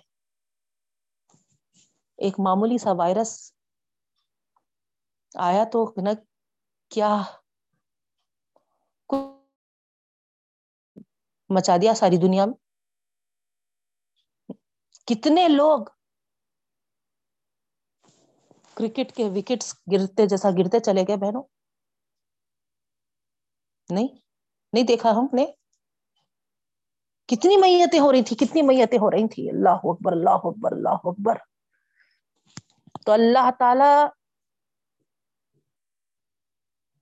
Speaker 1: ایک معمولی سا وائرس آیا تو، نا، کیا مچا دیا ساری دنیا میں؟ کتنے لوگ کرکٹ کے وکٹس گرتے جیسا گرتے چلے گئے بہنوں؟ نہیں نہیں دیکھا ہم نے؟ کتنی میتیں ہو رہی تھی، کتنی میتیں ہو رہی تھی اللہ اکبر اللہ اکبر اللہ اکبر۔ تو اللہ تعالی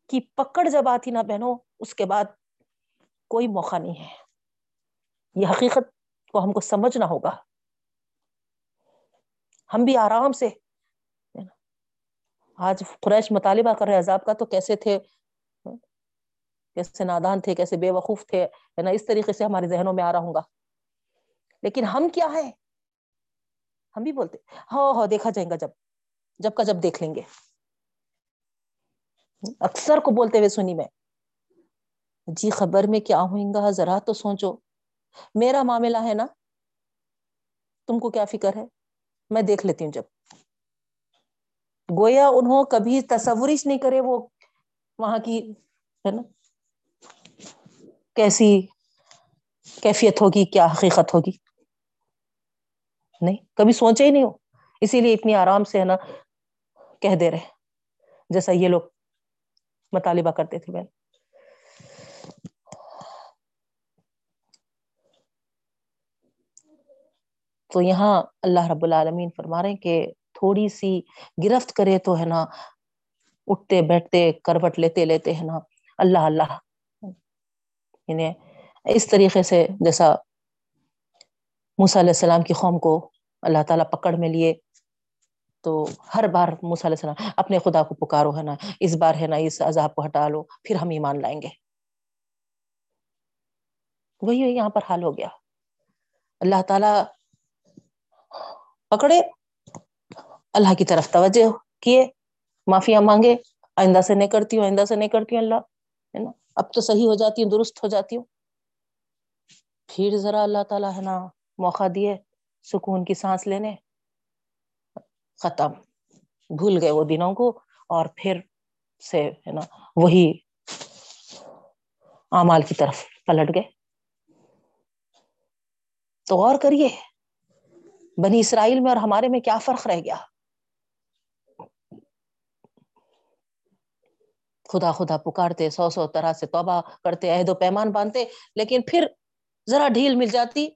Speaker 1: کی پکڑ جب آتی نا بہنوں، اس کے بعد کوئی موقع نہیں ہے۔ یہ حقیقت کو ہم کو سمجھنا ہوگا۔ ہم بھی آرام سے آج قریش مطالبہ کر رہے عذاب کا، تو کیسے تھے؟ کیسے نادان تھے، کیسے بے وقوف تھے نا؟ اس طریقے سے ہمارے ذہنوں میں آ رہا ہوں گا۔ لیکن ہم کیا ہے ہم بھی بولتے ہو ہو دیکھا جائے گا جب جب کا جب دیکھ لیں گے۔ اکثر کو بولتے ہوئے سنی میں جی خبر میں کیا ہوئیں گا؟ ذرا تو سوچو۔ میرا معاملہ ہے نا، تم کو کیا فکر ہے؟ میں دیکھ لیتی ہوں جب۔ گویا انہوں کبھی تصورش نہیں کرے وہ وہاں کی، ہے نا؟ کیسی کیفیت ہوگی، کیا حقیقت ہوگی؟ نہیں، کبھی سوچے ہی نہیں ہو۔ اسی لیے اتنی آرام سے ہے نا، کہہ دے رہے۔ جیسا یہ لوگ مطالبہ کرتے تھے بہن۔ تو یہاں اللہ رب العالمین فرما رہے ہیں کہ تھوڑی سی گرفت کرے تو ہے نا، اٹھتے بیٹھتے کروٹ لیتے لیتے ہے نا، اللہ اللہ یعنی اس طریقے سے جیسا موسی علیہ السلام کی قوم کو اللہ تعالیٰ پکڑ میں لیے، تو ہر بار موسی علیہ السلام، اپنے خدا کو پکارو، ہے نا، اس بار، ہے نا، اس عذاب کو ہٹا لو، پھر ہم ایمان لائیں گے۔ وہی یہاں پر حال ہو گیا۔ اللہ تعالی پکڑے، اللہ کی طرف توجہ کیے معافیا مانگے، آئندہ سے نہیں کرتی ہوں، آئندہ سے نہیں کرتی ہوں، اللہ، ہے نا۔ اب تو صحیح ہو جاتی ہوں درست ہو جاتی ہوں پھر ذرا اللہ تعالیٰ ہے نا، موقع دیے سکون کی سانس لینے۔ ختم۔ بھول گئے وہ دنوں کو۔ اور پھر سے ہے نا، وہی امال کی طرف پلٹ گئے۔ تو غور کریے، بنی اسرائیل میں اور ہمارے میں کیا فرق رہ گیا؟ خدا خدا پکارتے، سو سو طرح سے توبہ کرتے، عہد و پیمان باندھتے، لیکن پھر ذرا ڈھیل مل جاتی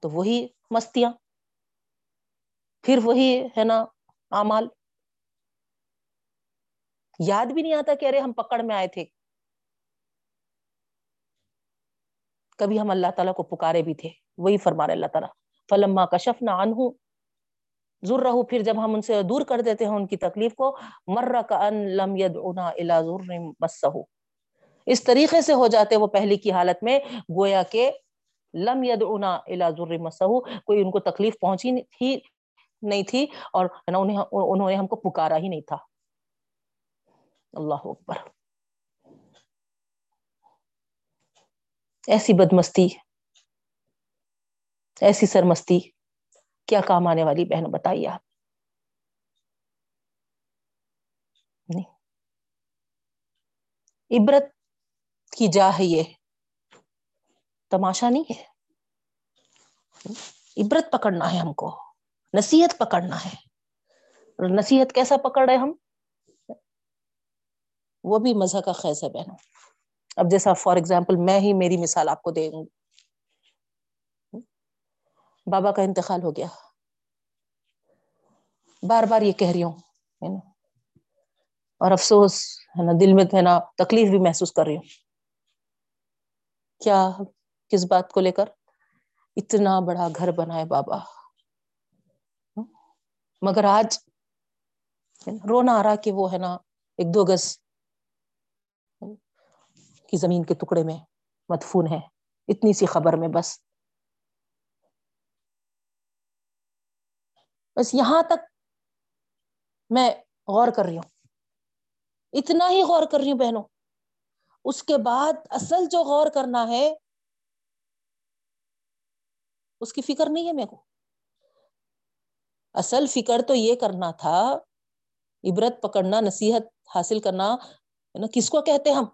Speaker 1: تو وہی مستیاں، پھر وہی ہے نا امال یاد بھی نہیں آتا کہ ارے ہم پکڑ میں آئے تھے۔ کبھی ہم اللہ تعالیٰ کو پکارے بھی تھے۔ وہی فرما رہے اللہ تعالیٰ، فلما کشف نہ ان ضرور رہو پھر جب ہم ان سے دور کر دیتے ہیں ان کی تکلیف کو، مر کا ان لم ید انا مسہ اس طریقے سے ہو جاتے وہ پہلی کی حالت میں، گویا کے لم ید انا الا ضر مسہ کوئی ان کو تکلیف پہنچی ہی نہیں تھی اور انہوں نے ہم کو پکارا ہی نہیں تھا۔ اللہ اکبر۔ ایسی بدمستی، ایسی سرمستی۔ کیا کام آنے والی بہن بتائیے آپ۔ نہیں۔ عبرت کی جا ہے یہ۔ تماشا نہیں ہے۔ عبرت پکڑنا ہے ہم کو۔ نصیحت پکڑنا ہے۔ نصیحت کیسا پکڑ رہے ہم؟ وہ بھی مزہ کا خیز ہے بہنوں۔ اب جیسا فار ایگزامپل میں ہی میری مثال آپ کو دے بابا کا انتقال ہو گیا۔ بار بار یہ کہہ رہی ہوں، ہے نا؟ اور افسوس، ہے نا؟ دل میں، ہے نا؟ تکلیف بھی محسوس کر رہی ہوں۔ کیا، کس بات کو لے کر اتنا بڑا گھر بنا ہے بابا؟ مگر آج رونا آ رہا کہ وہ، ہے نا، ایک دو گز کی زمین کے ٹکڑے میں مدفون ہے۔ اتنی سی خبر میں بس۔ بس یہاں تک میں غور کر رہی ہوں اتنا ہی غور کر رہی ہوں بہنوں اس کے بعد اصل جو غور کرنا ہے اس کی فکر نہیں ہے میرے کو اصل فکر تو یہ کرنا تھا عبرت پکڑنا نصیحت حاصل کرنا ہے نا کس کو کہتے ہم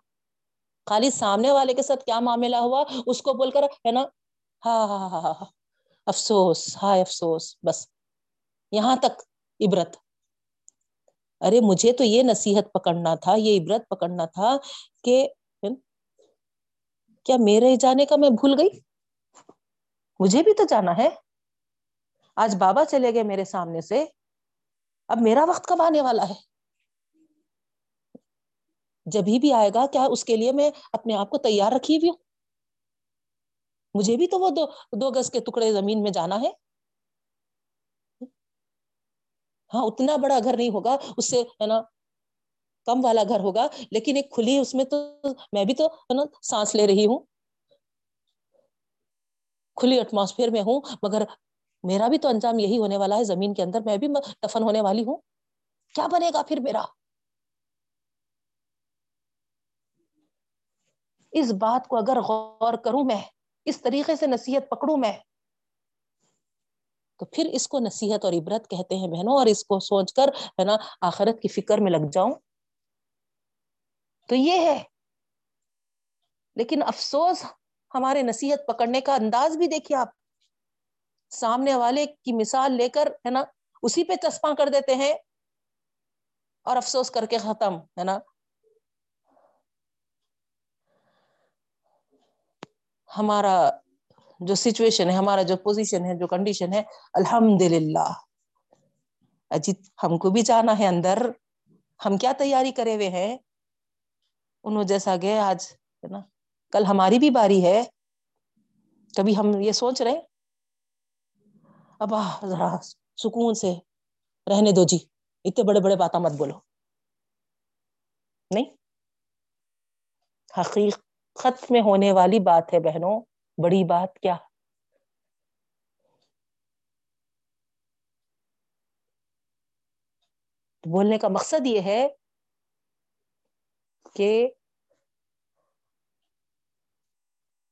Speaker 1: خالی سامنے والے کے ساتھ کیا معاملہ ہوا اس کو بول کر ہے نا ہاں ہاں ہاں ہاں ہاں افسوس ہائے افسوس بس یہاں تک، عبرت۔ ارے، مجھے تو یہ نصیحت پکڑنا تھا، یہ عبرت پکڑنا تھا کہ کیا میرے جانے کا میں بھول گئی؟ مجھے بھی تو جانا ہے۔ آج بابا چلے گئے میرے سامنے سے۔ اب میرا وقت کب آنے والا ہے؟ جبھی بھی آئے گا، کیا اس کے لیے میں اپنے آپ کو تیار رکھی ہوئی ہوں؟ مجھے بھی تو وہ دو دو گز کے ٹکڑے زمین میں جانا ہے۔ ہاں اتنا بڑا گھر نہیں ہوگا، اس سے، ہے نا، کم والا گھر ہوگا، لیکن ایک کھلی، اس میں تو میں بھی تو، ہے نا، سانس لے رہی ہوں۔ کھلی ایٹماسفیئر میں ہوں، مگر میرا بھی تو انجام یہی ہونے والا ہے، زمین کے اندر میں بھی دفن ہونے والی ہوں۔ کیا بنے گا پھر میرا؟ اس بات کو اگر غور کروں میں، اس طریقے سے نصیحت پکڑوں میں تو پھر اس کو نصیحت اور عبرت کہتے ہیں بہنوں اور اس کو سوچ کر ہے نا آخرت کی فکر میں لگ جاؤں۔ تو یہ ہے۔ لیکن افسوس ہمارے نصیحت پکڑنے کا انداز بھی دیکھیے آپ۔ سامنے والے کی مثال لے کر ہے نا اسی پہ چسپاں کر دیتے ہیں اور افسوس کر کے ختم، ہے نا۔ ہمارا جو سچویشن ہے، ہمارا جو پوزیشن ہے، جو کنڈیشن ہے الحمد للہ اجیت ہم کو بھی جانا ہے اندر۔ ہم کیا تیاری کرے ہوئے ہیں؟ انوں جیسا گیا آج، ہے نا؟ کل ہماری بھی باری ہے۔ کبھی ہم یہ سوچ رہے ابا ذرا سکون سے رہنے دو جی۔ اتنے بڑے بڑے باتیں مت بولو۔ نہیں؟ حقیقت میں ہونے والی بات ہے بہنوں۔ بڑی بات کیا؟ بولنے کا مقصد یہ ہے کہ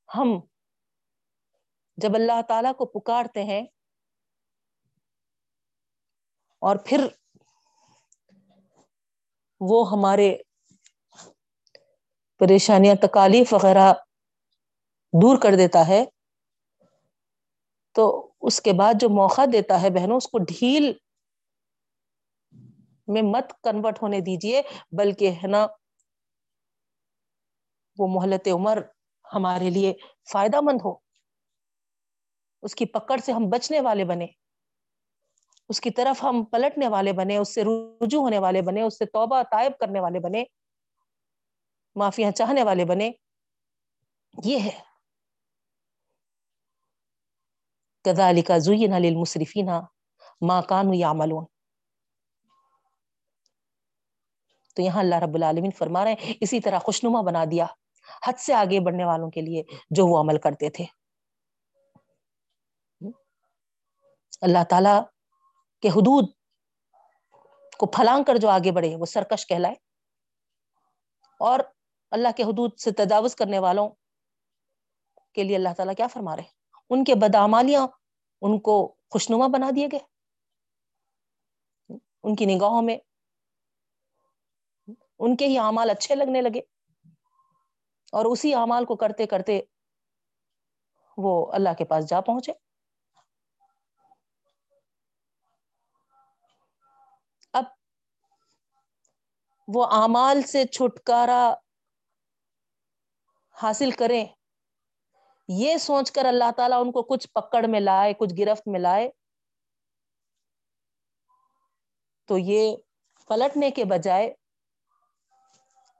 Speaker 1: ہم جب اللہ تعالی کو پکارتے ہیں اور پھر وہ ہمارے پریشانیاں، تکالیف وغیرہ دور کر دیتا ہے، تو اس کے بعد جو موقع دیتا ہے بہنوں، اس کو ڈھیل میں مت کنورٹ ہونے دیجیے بلکہ ہے نا، وہ محلت عمر ہمارے لیے فائدہ مند ہو۔ اس کی پکڑ سے ہم بچنے والے بنے۔ اس کی طرف ہم پلٹنے والے بنے، اس سے رجو ہونے والے بنے، اس سے توبہ طائب کرنے والے بنے معافیا چاہنے والے بنے۔ یہ ہے۔ کدا علی کا زئی ن ماں کانو یا ملون تو یہاں اللہ رب العالمین فرما رہے ہیں، اسی طرح خوشنما بنا دیا حد سے آگے بڑھنے والوں کے لیے جو وہ عمل کرتے تھے۔ اللہ تعالی کے حدود کو پھلانگ کر جو آگے بڑھے، وہ سرکش کہلائے۔ اور اللہ کے حدود سے تجاوز کرنے والوں کے لیے اللہ تعالی کیا فرما رہے ان کے بدامالیاں ان کو خوشنما بنا دیے گئے ان کی نگاہوں میں ان کے ہی اعمال اچھے لگنے لگے۔ اور اسی اعمال کو کرتے کرتے وہ اللہ کے پاس جا پہنچے۔ اب وہ اعمال سے چھٹکارا حاصل کریں۔ یہ سوچ کر اللہ تعالی ان کو کچھ پکڑ میں لائے، کچھ گرفت میں لائے۔ تو یہ پلٹنے کے بجائے،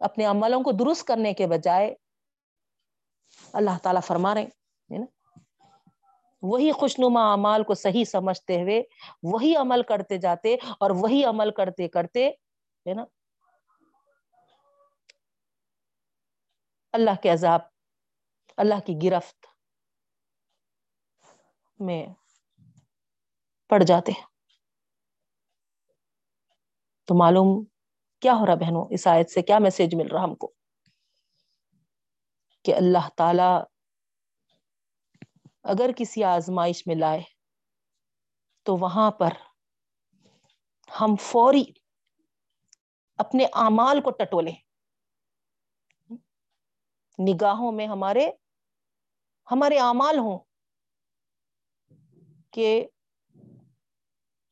Speaker 1: اپنے عملوں کو درست کرنے کے بجائے اللہ تعالیٰ فرما رہے وہی خوشنما اعمال کو صحیح سمجھتے ہوئے، وہی عمل کرتے جاتے اور وہی عمل کرتے کرتے، ہے نا؟ اللہ کے عذاب اللہ کی گرفت میں پڑ جاتے تو معلوم کیا ہو رہا بہنوں، اس آیت سے کیا میسج مل رہا ہم کو؟ کہ اللہ تعالی اگر کسی آزمائش میں لائے تو وہاں پر ہم فوری اپنے اعمال کو ٹٹولے نگاہوں میں ہمارے ہمارے اعمال ہوں کہ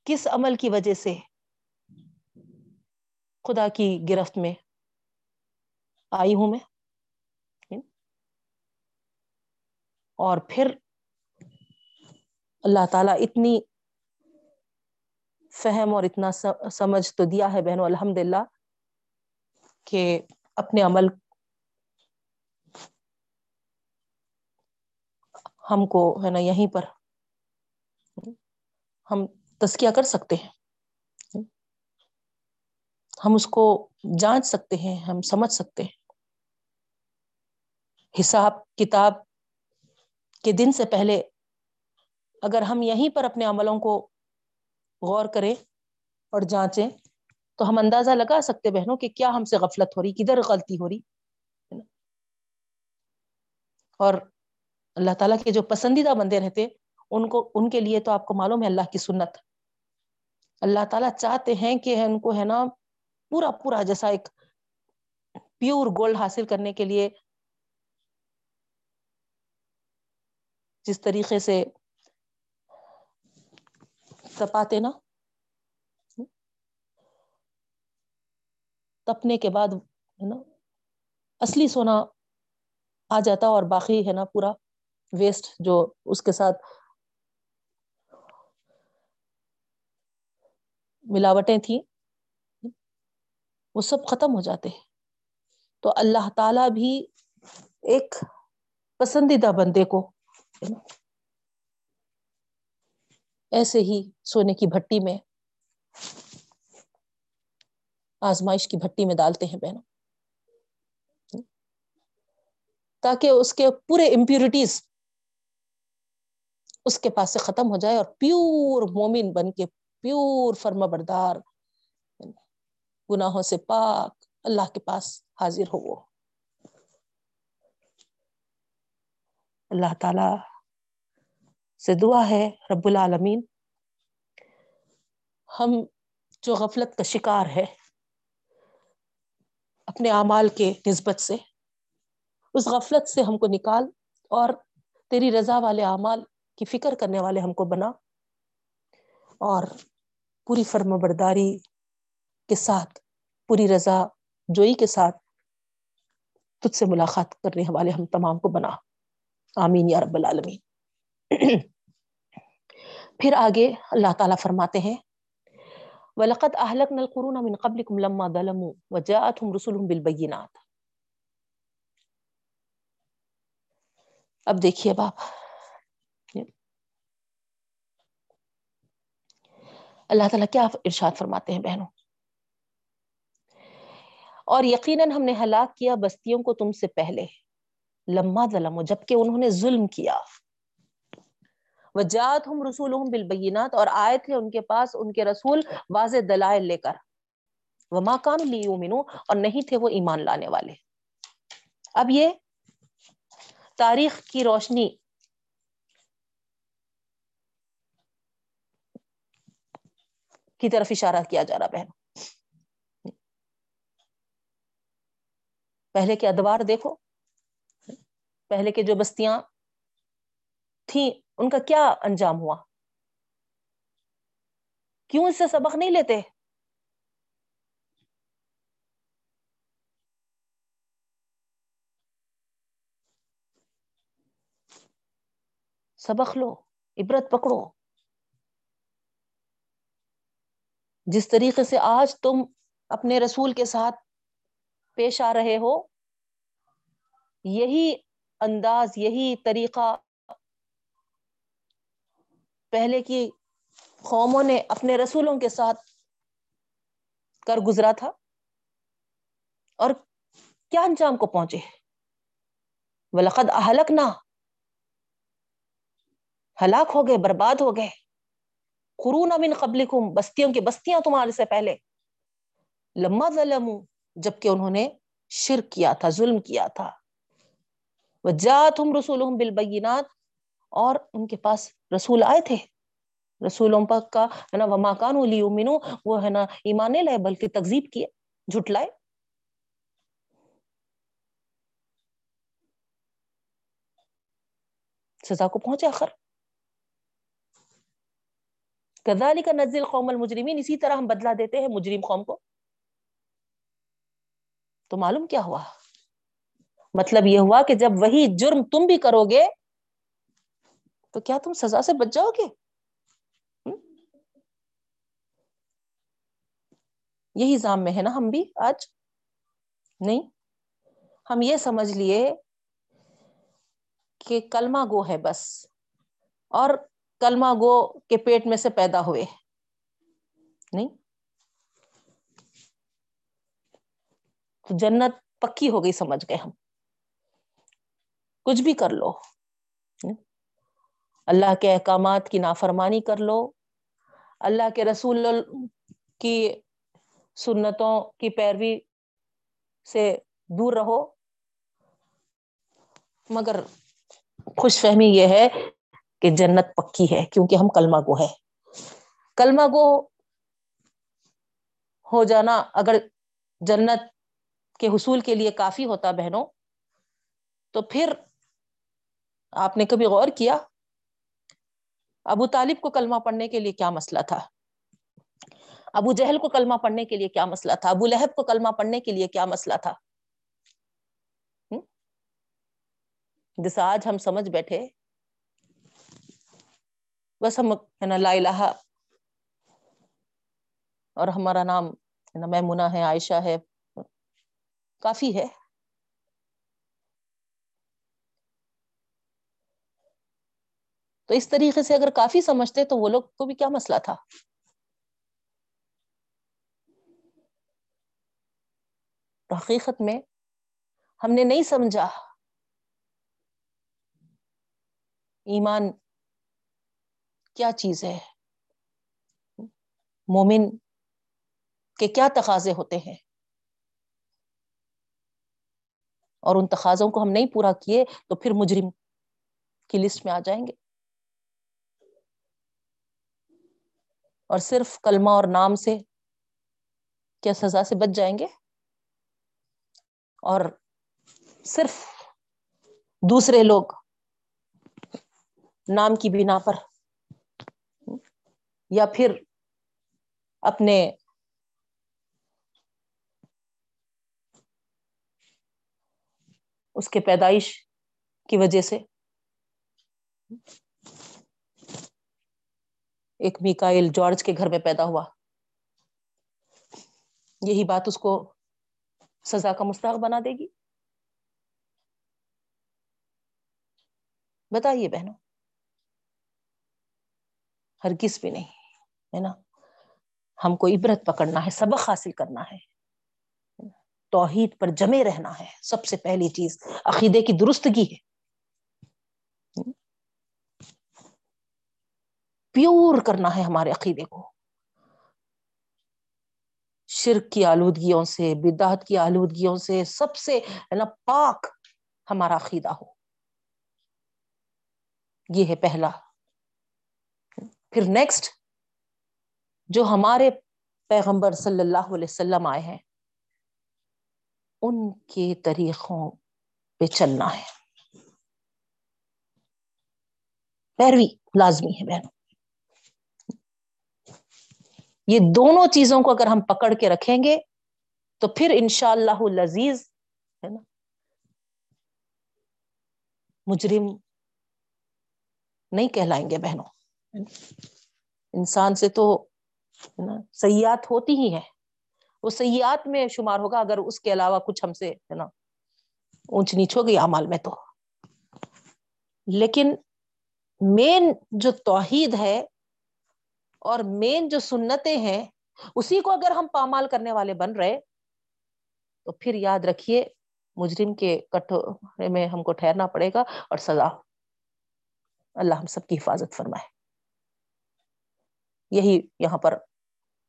Speaker 1: کس عمل کی وجہ سے خدا کی گرفت میں آئی ہوں میں؟ اور پھر اللہ تعالیٰ اتنی فہم اور اتنا سمجھ تو دیا ہے بہنوں الحمد للہ کہ اپنے عمل ہم کو ہے نا یہیں پر ہم تسکیہ کر سکتے ہیں۔ ہم اس کو جانچ سکتے ہیں، ہم سمجھ سکتے ہیں۔ حساب کتاب کے دن سے پہلے اگر ہم یہیں پر اپنے عملوں کو غور کریں اور جانچیں تو ہم اندازہ لگا سکتے بہنوں کہ کیا ہم سے غفلت ہو رہی، کدھر غلطی ہو رہی اور اللہ تعالیٰ کے جو پسندیدہ بندے رہتے ان کو ان کے لیے تو آپ کو معلوم ہے اللہ کی سنت۔ اللہ تعالیٰ چاہتے ہیں کہ ان کو ہے نا پورا پورا جیسا ایک پیور گولڈ حاصل کرنے کے لیے جس طریقے سے تپاتے نا۔ تپنے کے بعد ہے نا اصلی سونا آ جاتا اور باقی ہے نا پورا ویسٹ جو اس کے ساتھ ملاوٹیں تھیں، وہ سب ختم ہو جاتے ہیں۔ تو اللہ تعالی بھی ایک پسندیدہ بندے کو ایسے ہی سونے کی بھٹی میں، آزمائش کی بھٹی میں ڈالتے ہیں بہنوں۔ تاکہ اس کے پورے امپیورٹیز اس کے پاس سے ختم ہو جائے اور پیور مومن بن کے پیور فرما بردار، گناہوں سے پاک اللہ کے پاس حاضر ہو وہ۔ اللہ تعالی سے دعا ہے، رب العالمین، ہم جو غفلت کا شکار ہے اپنے اعمال کے نسبت سے، اس غفلت سے ہم کو نکال اور تیری رضا والے اعمال کی فکر کرنے والے ہم کو بنا اور پوری فرم برداری کے ساتھ، پوری رضا جوئی کے ساتھ تجھ سے ملاقات کرنے والے ہم تمام کو بنا۔ آمین یا رب العالمین۔ پھر آگے اللہ تعالیٰ فرماتے ہیں، وَلَقَدْ أَهْلَكْنَا الْقُرُونَ مِنْ قَبْلِكُمْ لَمَّا ظَلَمُوا وَجَاءَتْهُمْ رُسُلُهُمْ بِالْبَيِّنَاتِ۔ اب دیکھیے باپ اللہ تعالیٰ کیا ارشاد فرماتے ہیں بہنوں؟ اور یقیناً ہم نے ہلاک کیا بستیوں کو تم سے پہلے۔ لما ظلم جبکہ انہوں نے ظلم کیا۔ وجات ہم رسول بالبینات، اور آئے تھے ان کے پاس، ان کے رسول واضح دلائل لے کر۔ وما کان لیومنو اور نہیں تھے وہ ایمان لانے والے۔ اب یہ تاریخ کی روشنی کی طرف اشارہ کیا جا رہا بہن پہلے کے ادوار دیکھو۔ پہلے کے جو بستیاں تھیں، ان کا کیا انجام ہوا؟ کیوں اس سے سبق نہیں لیتے؟ سبق لو، عبرت پکڑو۔ جس طریقے سے آج تم اپنے رسول کے ساتھ پیش آ رہے ہو، یہی انداز، یہی طریقہ پہلے کی قوموں نے اپنے رسولوں کے ساتھ کر گزرا تھا۔ اور کیا انجام کو پہنچے؟ ولقد اہلک نہ ہلاک ہو گئے، برباد ہو گئے۔ قرون امن قبل بستیوں کی بستیاں تمہارے سے پہلے۔ لما ظلم جبکہ انہوں نے شرک کیا تھا، ظلم کیا تھا۔ جات ہم بالبینات، اور ان کے پاس رسول آئے تھے۔ رسولوں پاک کا، ہے نا، وما کان لی امنو وہ ہے نا، ایمان نہیں لائے، بلکہ تکذیب کیے جھٹلائے سزا کو پہنچے آخر۔ کزالی کا نزل قوم المجرمین اسی طرح ہم بدلا دیتے ہیں مجرم قوم کو۔ تو معلوم کیا ہوا؟ مطلب یہ ہوا کہ جب وہی جرم تم بھی کرو گے، تو کیا تم سزا سے بچ جاؤ گے؟ یہی زام میں ہے نا ہم بھی آج؟ نہیں۔ ہم یہ سمجھ لیے کہ کلمہ گو ہے بس۔ اور کلمہ گو کے پیٹ میں سے پیدا ہوئے۔ نہیں؟ تو جنت پکی ہو گئی، سمجھ گئے ہم۔ کچھ بھی کر لو۔ اللہ کے احکامات کی نافرمانی کر لو۔ اللہ کے رسول کی سنتوں کی پیروی سے دور رہو۔ مگر خوش فہمی یہ ہے کہ جنت پکی ہے کیونکہ ہم کلمہ گو ہے کلمہ گو ہو جانا اگر جنت کے حصول کے لیے کافی ہوتا بہنوں، تو پھر آپ نے کبھی غور کیا ابو طالب کو کلمہ پڑھنے کے لیے کیا مسئلہ تھا؟ ابو جہل کو کلمہ پڑھنے کے لیے کیا مسئلہ تھا؟ ابو لہب کو کلمہ پڑھنے کے لیے کیا مسئلہ تھا؟ جیسا آج ہم سمجھ بیٹھے بس ہم ہے نا لا الہ اور ہمارا نام ہے نا میمونہ ہے، عائشہ ہے، کافی ہے۔ تو اس طریقے سے اگر کافی سمجھتے تو وہ لوگ کو بھی کیا مسئلہ تھا؟ تو حقیقت میں ہم نے نہیں سمجھا۔ ایمان کیا چیز ہے؟ مومن کے کیا تقاضے ہوتے ہیں؟ اور ان تقاضوں کو ہم نہیں پورا کیے تو پھر مجرم کی لسٹ میں آ جائیں گے۔ اور صرف کلمہ اور نام سے کیا سزا سے بچ جائیں گے؟ اور صرف دوسرے لوگ نام کی بنا پر یا پھر اپنے اس کے پیدائش کی وجہ سے ایک میکائل جارج کے گھر میں پیدا ہوا۔ یہی بات اس کو سزا کا مستحق بنا دے گی۔ بتائیے بہنوں ہر کس بھی نہیں۔ ہے نا؟ ہم کو عبرت پکڑنا ہے، سبق حاصل کرنا ہے۔ توحید پر جمے رہنا ہے۔ سب سے پہلی چیز عقیدے کی درستگی ہے۔ پیور کرنا ہے ہمارے عقیدے کو۔ شرک کی آلودگیوں سے، بدعت کی آلودگیوں سے سب سے نا پاک ہمارا عقیدہ ہو۔ یہ ہے پہلا۔ پھر نیکسٹ جو ہمارے پیغمبر صلی اللہ علیہ وسلم آئے ہیں، ان کے طریقوں پہ چلنا ہے۔ پیروی لازمی ہے بہنوں۔ یہ دونوں چیزوں کو اگر ہم پکڑ کے رکھیں گے، تو پھر ان شاء اللہ لذیذ ہے نا۔ مجرم نہیں کہلائیں گے بہنوں۔ انسان سے تو سیاحت ہوتی ہی ہے۔ وہ سیاحت میں شمار ہوگا اگر اس کے علاوہ کچھ ہم سے، ہے نا؟ اونچ نیچ ہو گئی امال میں تو۔ لیکن مین جو توحید ہے اور مین جو سنتیں ہیں، اسی کو اگر ہم پامال کرنے والے بن رہے، تو پھر یاد رکھیے، مجرم کے کٹھے میں ہم کو ٹھہرنا پڑے گا اور سزا۔ اللہ ہم سب کی حفاظت فرمائے۔ یہی یہاں پر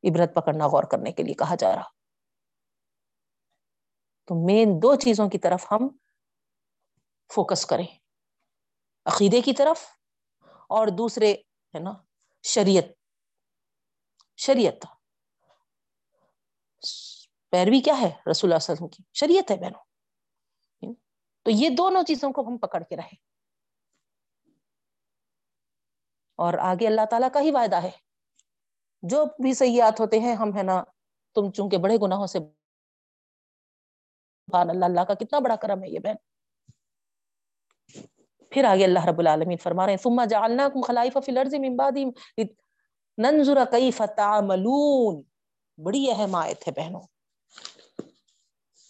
Speaker 1: عبرت پکڑنا غور کرنے کے لیے کہا جا رہا۔ تو مین دو چیزوں کی طرف ہم فوکس کریں۔ عقیدے کی طرف اور دوسرے ہے نا شریعت۔ شریعت۔ پیروی کیا ہے رسول اللہ علیہ وسلم کی؟ شریعت ہے بہنوں۔ تو یہ دونوں چیزوں کو ہم پکڑ کے رہے اور آگے اللہ تعالیٰ کا ہی وعدہ ہے۔ جو بھی سیاحت ہوتے ہیں، ہم ہے نا، تم چونکہ بڑے گناہوں سے اللہ اللہ کا کتنا بڑا کرم ہے یہ بہن۔ پھر آگے اللہ رب العالمین فرما رہے ہیں، ثم جعلناکم خلائف فی الارض من بعدہم ننظر کیف تعملون۔ بڑی اہم آیت ہے بہنوں۔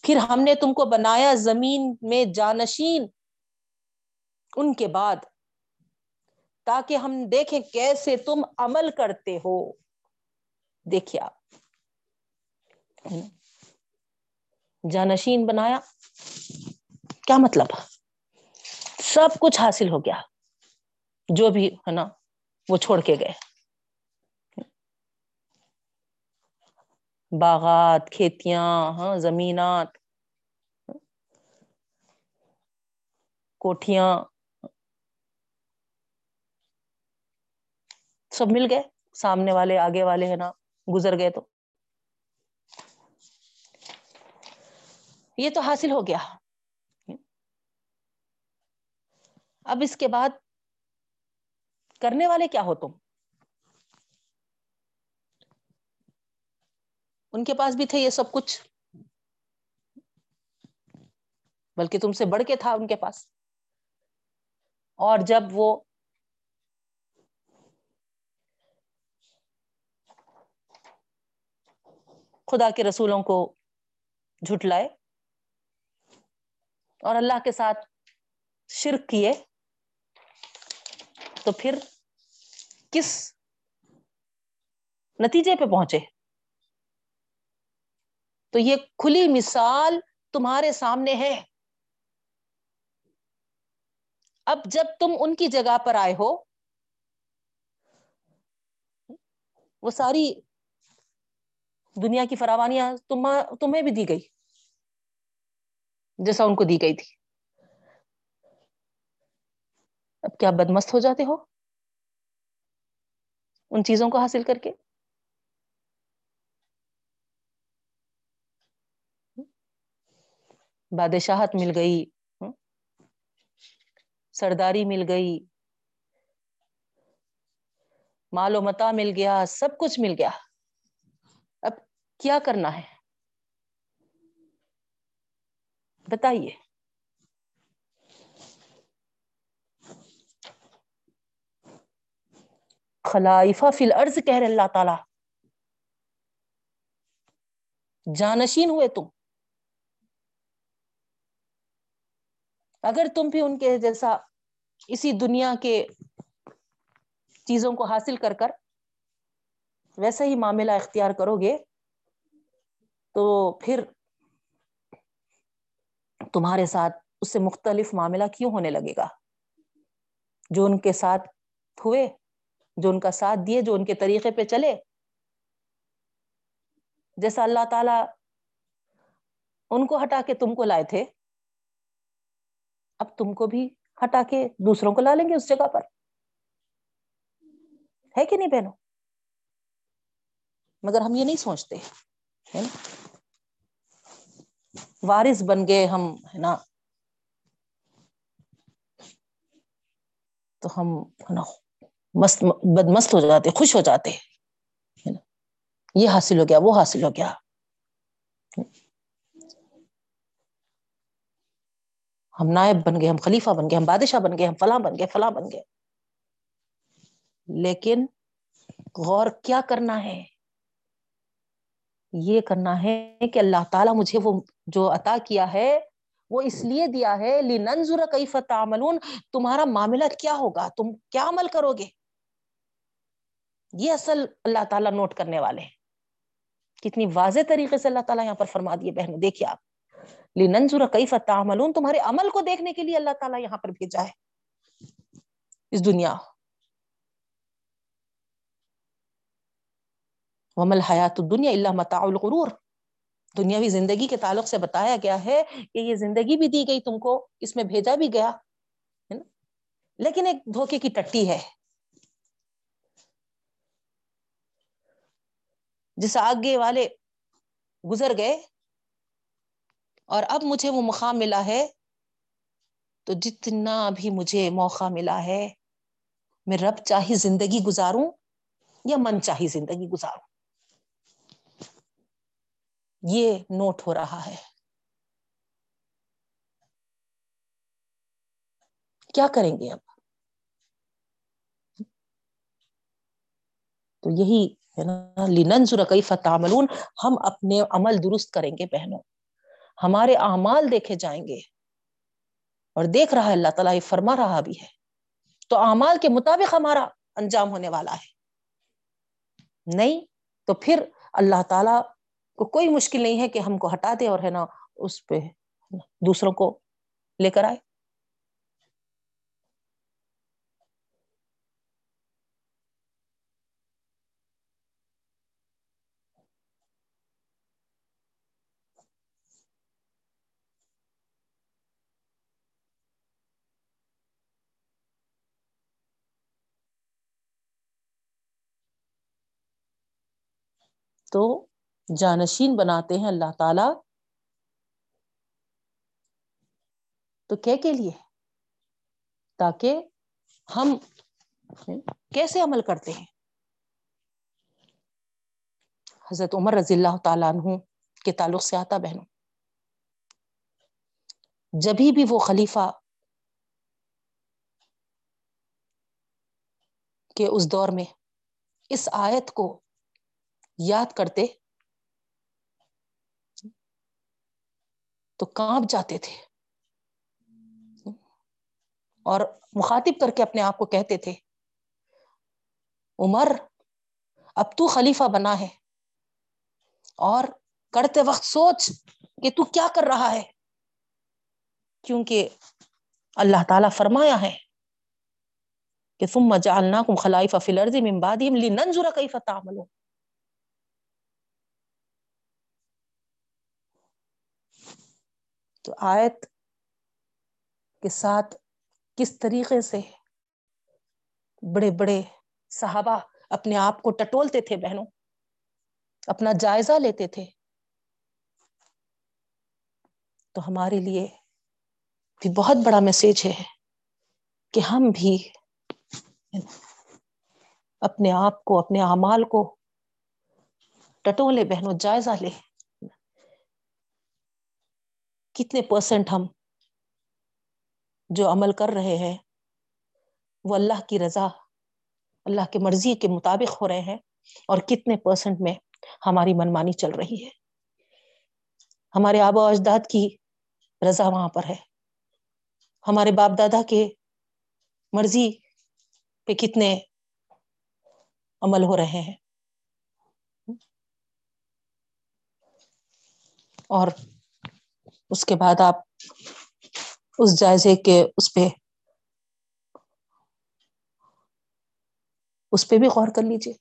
Speaker 1: پھر ہم نے تم کو بنایا زمین میں جانشین۔ ان کے بعد، تاکہ ہم دیکھیں کیسے تم عمل کرتے ہو۔ دیکھیے آپ۔ جانشین بنایا۔ کیا مطلب؟ سب کچھ حاصل ہو گیا۔ جو بھی ہے نا، وہ چھوڑ کے گئے۔ باغات، کھیتیاں ہاں زمینات۔ کوٹیاں سب مل گئے۔ سامنے والے، آگے والے ہے نا۔ گزر گئے تو۔ یہ تو حاصل ہو گیا۔ اب اس کے بعد کرنے والے کیا ہو تم؟ ان کے پاس بھی تھے یہ سب کچھ۔ بلکہ تم سے بڑھ کے تھا ان کے پاس۔ اور جب وہ خدا کے رسولوں کو جھٹلائے اور اللہ کے ساتھ شرک کیے، تو پھر کس نتیجے پہ پہنچے؟ تو یہ کھلی مثال تمہارے سامنے ہے۔ اب جب تم ان کی جگہ پر آئے ہو، وہ ساری دنیا کی فراوانیاں تمہیں بھی دی گئی۔ جیسا ان کو دی گئی تھی۔ اب کیا بدمست ہو جاتے ہو؟ ان چیزوں کو حاصل کر کے۔ بادشاہت مل گئی۔ سرداری مل گئی۔ مال و متا مل گیا۔ سب کچھ مل گیا۔ کیا کرنا ہے؟ بتائیے۔ خلائفہ فی الارض کہہ رہے اللہ تعالی۔ جانشین ہوئے تم۔ اگر تم بھی ان کے جیسا اسی دنیا کے چیزوں کو حاصل کر کر ویسا ہی معاملہ اختیار کرو گے تو پھر تمہارے ساتھ اس سے مختلف معاملہ کیوں ہونے لگے گا؟ جو ان کے ساتھ ہوئے، جو ان کا ساتھ دیے، جو ان کے طریقے پہ چلے۔ جیسا اللہ تعالی ان کو ہٹا کے تم کو لائے تھے، اب تم کو بھی ہٹا کے دوسروں کو لا لیں گے اس جگہ پر۔ ہے کہ نہیں بہنوں؟ مگر ہم یہ نہیں سوچتے، ہے نا؟ وارث بن گئے ہم، ہے نا؟ تو ہم، ہے نا، مست بد مست ہو جاتے، خوش ہو جاتے یہ حاصل ہو گیا، وہ حاصل ہو گیا۔ ہم نائب بن گئے، ہم خلیفہ بن گئے، ہم بادشاہ بن گئے، ہم فلاں بن گئے، فلاں بن گئے۔ لیکن غور کیا کرنا ہے؟ یہ کرنا ہے کہ اللہ تعالیٰ مجھے وہ جو عطا کیا ہے، وہ اس لیے دیا ہے، لننظر کیف تعملون، تمہارا معاملہ کیا ہوگا؟ تم کیا عمل کرو گے؟ یہ اصل اللہ تعالیٰ نوٹ کرنے والے ہیں۔ کتنی واضح طریقے سے اللہ تعالیٰ یہاں پر فرما دیے بہنوں، دیکھیے آپ۔ لننظر کیف تعملون، تمہارے عمل کو دیکھنے کے لیے اللہ تعالیٰ یہاں پر بھیجا ہے۔ اس دنیا۔ ومل حیات دنیا اللہ متا الغرور۔ دنیاوی زندگی کے تعلق سے بتایا گیا ہے کہ یہ زندگی بھی دی گئی تم کو، اس میں بھیجا بھی گیا لیکن ایک دھوکے کی ٹٹی ہے۔ جس آگے والے گزر گئے اور اب مجھے وہ مقام ملا ہے، تو جتنا بھی مجھے موقع ملا ہے، میں رب چاہی زندگی گزاروں یا من چاہی زندگی گزاروں؟ یہ نوٹ ہو رہا ہے۔ کیا کریں گے اب؟ تو یہی ہے نا، لننظر کیف تعملون۔ ہم اپنے عمل درست کریں گے بہنوں۔ ہمارے اعمال دیکھے جائیں گے۔ اور دیکھ رہا ہے، اللہ تعالیٰ یہ فرما رہا بھی ہے۔ تو اعمال کے مطابق ہمارا انجام ہونے والا ہے۔ نہیں تو پھر اللہ تعالیٰ کو کوئی مشکل نہیں ہے کہ ہم کو ہٹا دے اور ہے نا اس پہ دوسروں کو لے کر آئے۔ تو جانشین بناتے ہیں اللہ تعالی۔ تو کیا کے لیے؟ تاکہ ہم کیسے عمل کرتے ہیں؟ حضرت عمر رضی اللہ تعالیٰ عنہ کے تعلق سے آتا بہنوں۔ جبھی بھی وہ خلیفہ کے اس دور میں اس آیت کو یاد کرتے تو کانپ جاتے تھے۔ اور مخاطب کر کے اپنے آپ کو کہتے تھے، عمر، اب تو خلیفہ بنا ہے۔ اور کرتے وقت سوچ کہ تو کیا کر رہا ہے۔ کیونکہ اللہ تعالی فرمایا ہے کہ ثم جعلناکم خلائف فی الارض من بعدهم لننظر کیف تعملون۔ تو آیت کے ساتھ کس طریقے سے بڑے بڑے صحابہ اپنے آپ کو ٹٹولتے تھے بہنوں، اپنا جائزہ لیتے تھے، تو ہمارے لیے بھی بہت بڑا میسج ہے کہ ہم بھی اپنے آپ کو، اپنے اعمال کو ٹٹولے بہنوں، جائزہ لے کتنے پرسنٹ ہم جو عمل کر رہے ہیں، وہ اللہ کی رضا، اللہ کے مرضی کے مطابق ہو رہے ہیں، اور کتنے پرسنٹ میں ہماری منمانی چل رہی ہے۔ ہمارے آبا و اجداد کی رضا وہاں پر ہے۔ ہمارے باپ دادا کے مرضی پہ کتنے عمل ہو رہے ہیں۔ اور اس کے بعد آپ اس جائزے کے اس پہ اس پہ بھی غور کر لیجیے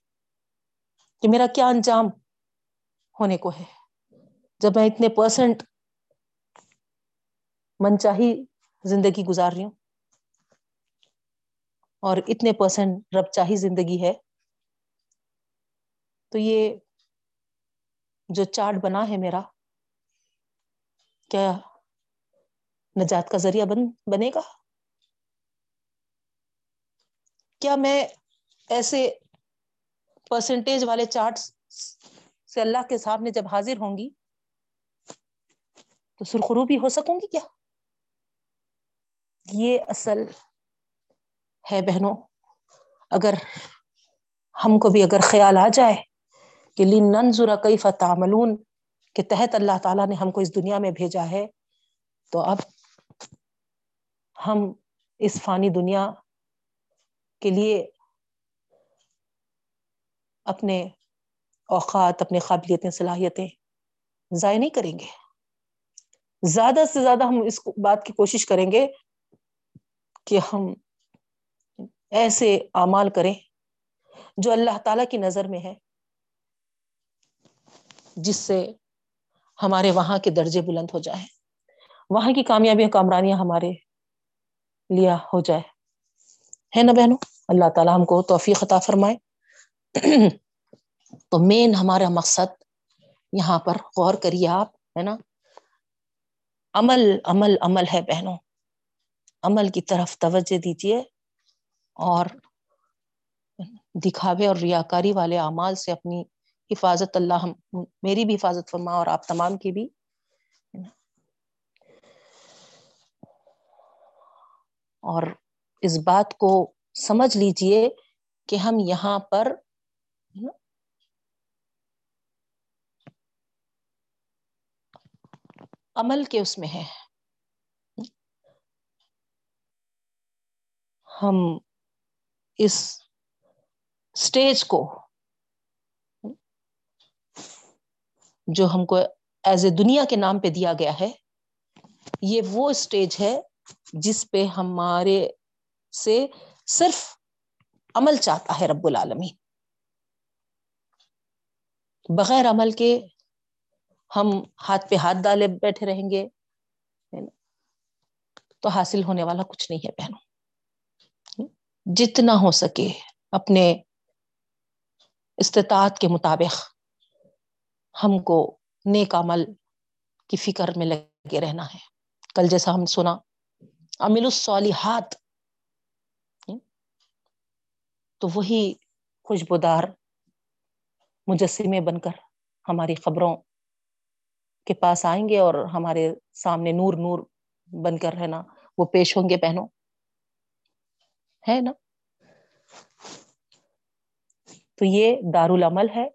Speaker 1: کہ میرا کیا انجام ہونے کو ہے۔ جب میں اتنے پرسنٹ من چاہی زندگی گزار رہی ہوں اور اتنے پرسنٹ رب چاہی زندگی ہے، تو یہ جو چارٹ بنا ہے میرا کیا نجات کا ذریعہ بن، بنے گا؟ کیا میں ایسے پرسنٹیج والے چارٹ سے اللہ کے سامنے جب حاضر ہوں گی تو سرخروبی ہو سکوں گی کیا؟ یہ اصل ہے بہنوں، اگر ہم کو بھی اگر خیال آ جائے کہ ننظر کئی فتعملون کے تحت اللہ تعالیٰ نے ہم کو اس دنیا میں بھیجا ہے، تو اب ہم اس فانی دنیا کے لیے اپنے اوقات، اپنے قابلیتیں، صلاحیتیں ضائع نہیں کریں گے۔ زیادہ سے زیادہ ہم اس بات کی کوشش کریں گے کہ ہم ایسے اعمال کریں جو اللہ تعالی کی نظر میں ہے جس سے ہمارے وہاں کے درجے بلند ہو جائے۔ وہاں کی کامیابی کامرانیاں ہمارے لیا ہو جائے۔ ہے نا بہنوں؟ اللہ تعالیٰ ہم کو توفیق عطا فرمائے۔ تو مین ہمارا مقصد یہاں پر غور کریے آپ، ہے نا؟ عمل عمل عمل ہے بہنوں۔ عمل کی طرف توجہ دیجیے اور دکھاوے اور ریاکاری والے اعمال سے اپنی حفاظت اللہ میری بھی حفاظت فرما اور آپ تمام کی بھی۔ اور اس بات کو سمجھ لیجیے کہ ہم یہاں پر عمل کے اس میں ہے ہم اس اسٹیج کو جو ہم کو ایز اے دنیا کے نام پہ دیا گیا ہے، یہ وہ اسٹیج ہے جس پہ ہمارے سے صرف عمل چاہتا ہے رب العالمی بغیر عمل کے ہم ہاتھ پہ ہاتھ ڈالے بیٹھے رہیں گے تو حاصل ہونے والا کچھ نہیں ہے بہنوں۔ جتنا ہو سکے اپنے استطاعت کے مطابق۔ ہم کو نیک عمل کی فکر میں لگے رہنا ہے۔ کل جیسا ہم سنا امل الصالحات، تو وہی خوشبودار مجسمے بن کر ہماری خبروں کے پاس آئیں گے اور ہمارے سامنے نور نور بن کر رہنا۔ وہ پیش ہوں گے پہنو ہے نا؟ تو یہ دار العمل ہے۔